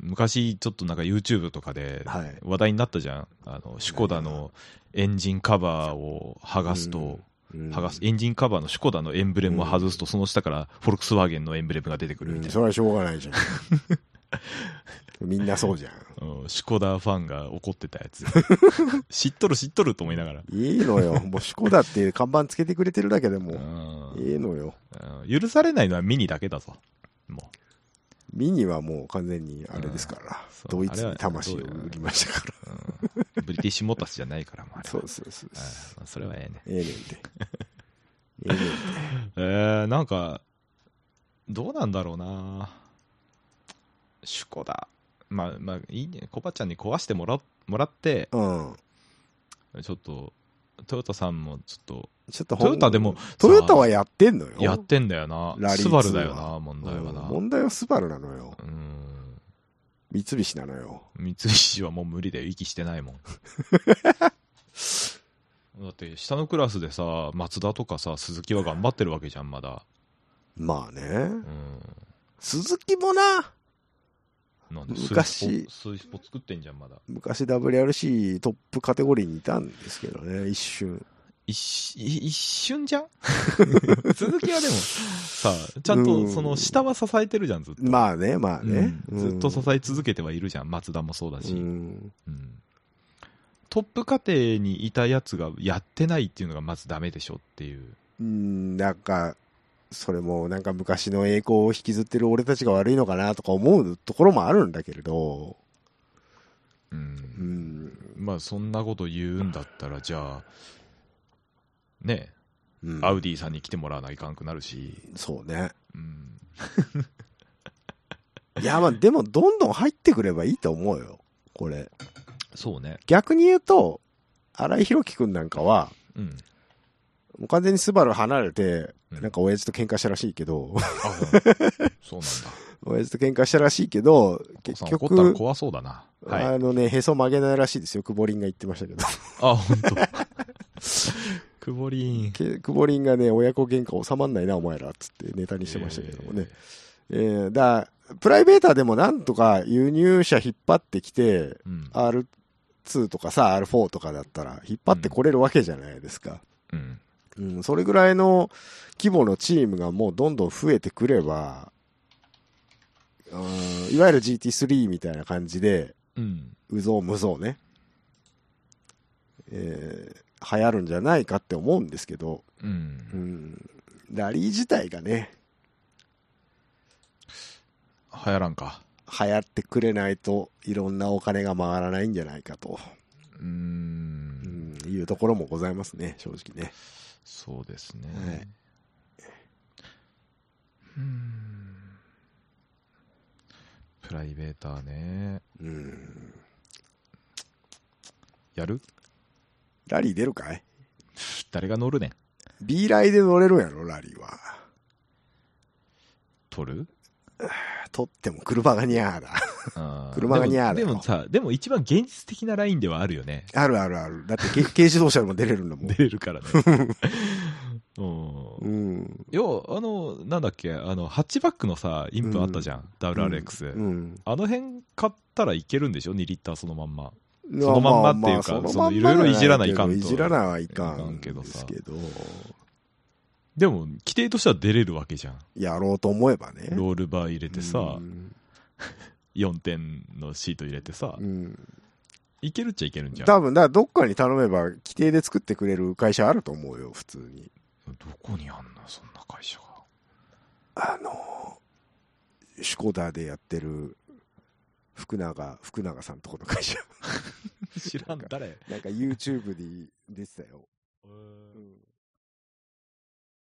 B: 昔、ちょっとなんか YouTube とかで
A: はい。
B: 話題になったじゃん。あの、シュコダのエンジンカバーを剥がすと、
A: うん
B: 剥がす、エンジンカバーのシュコダのエンブレムを外すと、その下からフォルクスワーゲンのエンブレムが出てくるみたいな。
A: うんそれはしょうがないじゃん。*laughs* みんなそうじゃん。*laughs*
B: うん、シュコダファンが怒ってたやつ。*laughs* 知っとる知っとると思いながら。
A: いいのよ。もうシコだって看板つけてくれてるだけで
B: う
A: も、
B: ん
A: いいのよ。
B: うん許されないのはミニだけだぞ。も
A: ミニはもう完全にあれですから、
B: そう
A: ドイツに魂を売りましたか
B: う、うん、ブリティッシュモータスじゃないから、もうあ
A: ら。
B: れは
A: そうそうそう。
B: うんそれはええね。
A: ええねんで。*laughs* ええねんで。
B: えー、なんか、どうなんだろうな。シュコダ。まあ、まあ、いいね。コバちゃんに壊してもらもらって、
A: うん。
B: ちょっと、トヨタさんもちょっと、
A: ちょっと
B: トヨタでも
A: トヨタはやってんのよ。
B: やってんだよな。
A: ラリー
B: スバルだよ
A: 2は
B: な、問題はな。
A: うん問題はスバルなのよ。
B: うん。
A: 三菱なのよ。
B: 三菱はもう無理だよ。息してないもん。*laughs* だって、下のクラスでさ、マツダとかさ、鈴木は頑張ってるわけじゃん、まだ。
A: まあね。
B: うん。
A: 鈴木もな、
B: なんで
A: 昔
B: スイスポ作ってんじゃん、まだ。
A: 昔 WRC トップカテゴリーにいたんですけどね、一瞬。
B: 一し一瞬じゃん？*laughs* 鈴木はでも、さ、ちゃんとその下は支えてるじゃん、ずっと。
A: まあね、まあね。
B: うんずっと支え続けてはいるじゃん、松田もそうだし。
A: うん
B: うんトップ家庭にいたやつがやってないっていうのがまずダメでしょっていう。
A: うん、なんか、それもなんか昔の栄光を引きずってる俺たちが悪いのかなとか思うところもあるんだけれど、
B: う。
A: うんん、
B: まあそんなこと言うんだったら、じゃあ、ね、
A: うん
B: アウディさんに来てもらわないかんくなるし。
A: そうね。
B: うん。*laughs*
A: いや、まあでもどんどん入ってくればいいと思うよ、これ。
B: そうね。
A: 逆に言うと、荒井宏樹くんなんかは、
B: うん。
A: もう完全にスバル離れて、
B: うん
A: なんか親父と喧嘩したらしいけど、
B: あ、そうなんだ。
A: 親父と喧嘩したらしいけど、結局、
B: 怖そうだな。はい。
A: あのね、へそ曲げないらしいですよ、久保林が言ってましたけど。
B: あ、本当。*laughs* くぼりん。
A: け久保林がね、親子喧嘩収まんないな、お前ら、つってネタにしてましたけどもね。えー、だプライベーターでもなんとか輸入車引っ張ってきて、
B: うん。
A: R2 とかさ、R4 とかだったら、引っ張ってこれるわけじゃないですか。
B: うん。
A: うん、それぐらいの規模のチームがもうどんどん増えてくれば、うん、いわゆる GT3 みたいな感じで、
B: うん。
A: うぞうむぞうね、えー流行るんじゃないかって思うんですけど、
B: う。
A: うんん、ラリー自体がね、
B: 流行らんか。
A: 流行ってくれないといろんなお金が回らないんじゃないかと、
B: う
A: ん、いうところもございますね、正直ね。
B: そうですね。
A: はい
B: うん。プライベーターね。
A: うん、
B: やる？
A: ラリー出るかい？
B: 誰が乗るねん。
A: ?B ライで乗れるんやろ、ラリーは。
B: 取る？
A: 取っても車がニャーだ。*laughs* 車が似合うよ
B: でもでもさ、でも一番現実的なラインではあるよね。
A: あるあるある。だって軽 *laughs* 軽自動車でも出れるんだもん
B: 出。れるからね。*laughs* うん
A: うん。
B: 要は、あの、なんだっけ、あの、ハッチバックのさ、インプあったじゃん。WRX、
A: うん。
B: あの辺買ったらいけるんでしょ ?2 リッターそのまんま。そのまんまっていうかいろいろいじらないかんと
A: いじらないはいか
B: んけどさでも、規定としては出れるわけじゃん。
A: やろうと思えばね。
B: ロールバー入れてさ
A: う、ん
B: 4点のシート入れてさ
A: う、ん。
B: いけるっちゃいけるんじゃん。
A: 多分、だからどっかに頼めば、規定で作ってくれる会社あると思うよ、普通に。
B: どこにあんのそんな会社が。
A: あの、シュコダでやってる、福永、福永さんとこの会社。*laughs*
B: 知らん、誰？
A: なんか YouTube に出てたよ。うん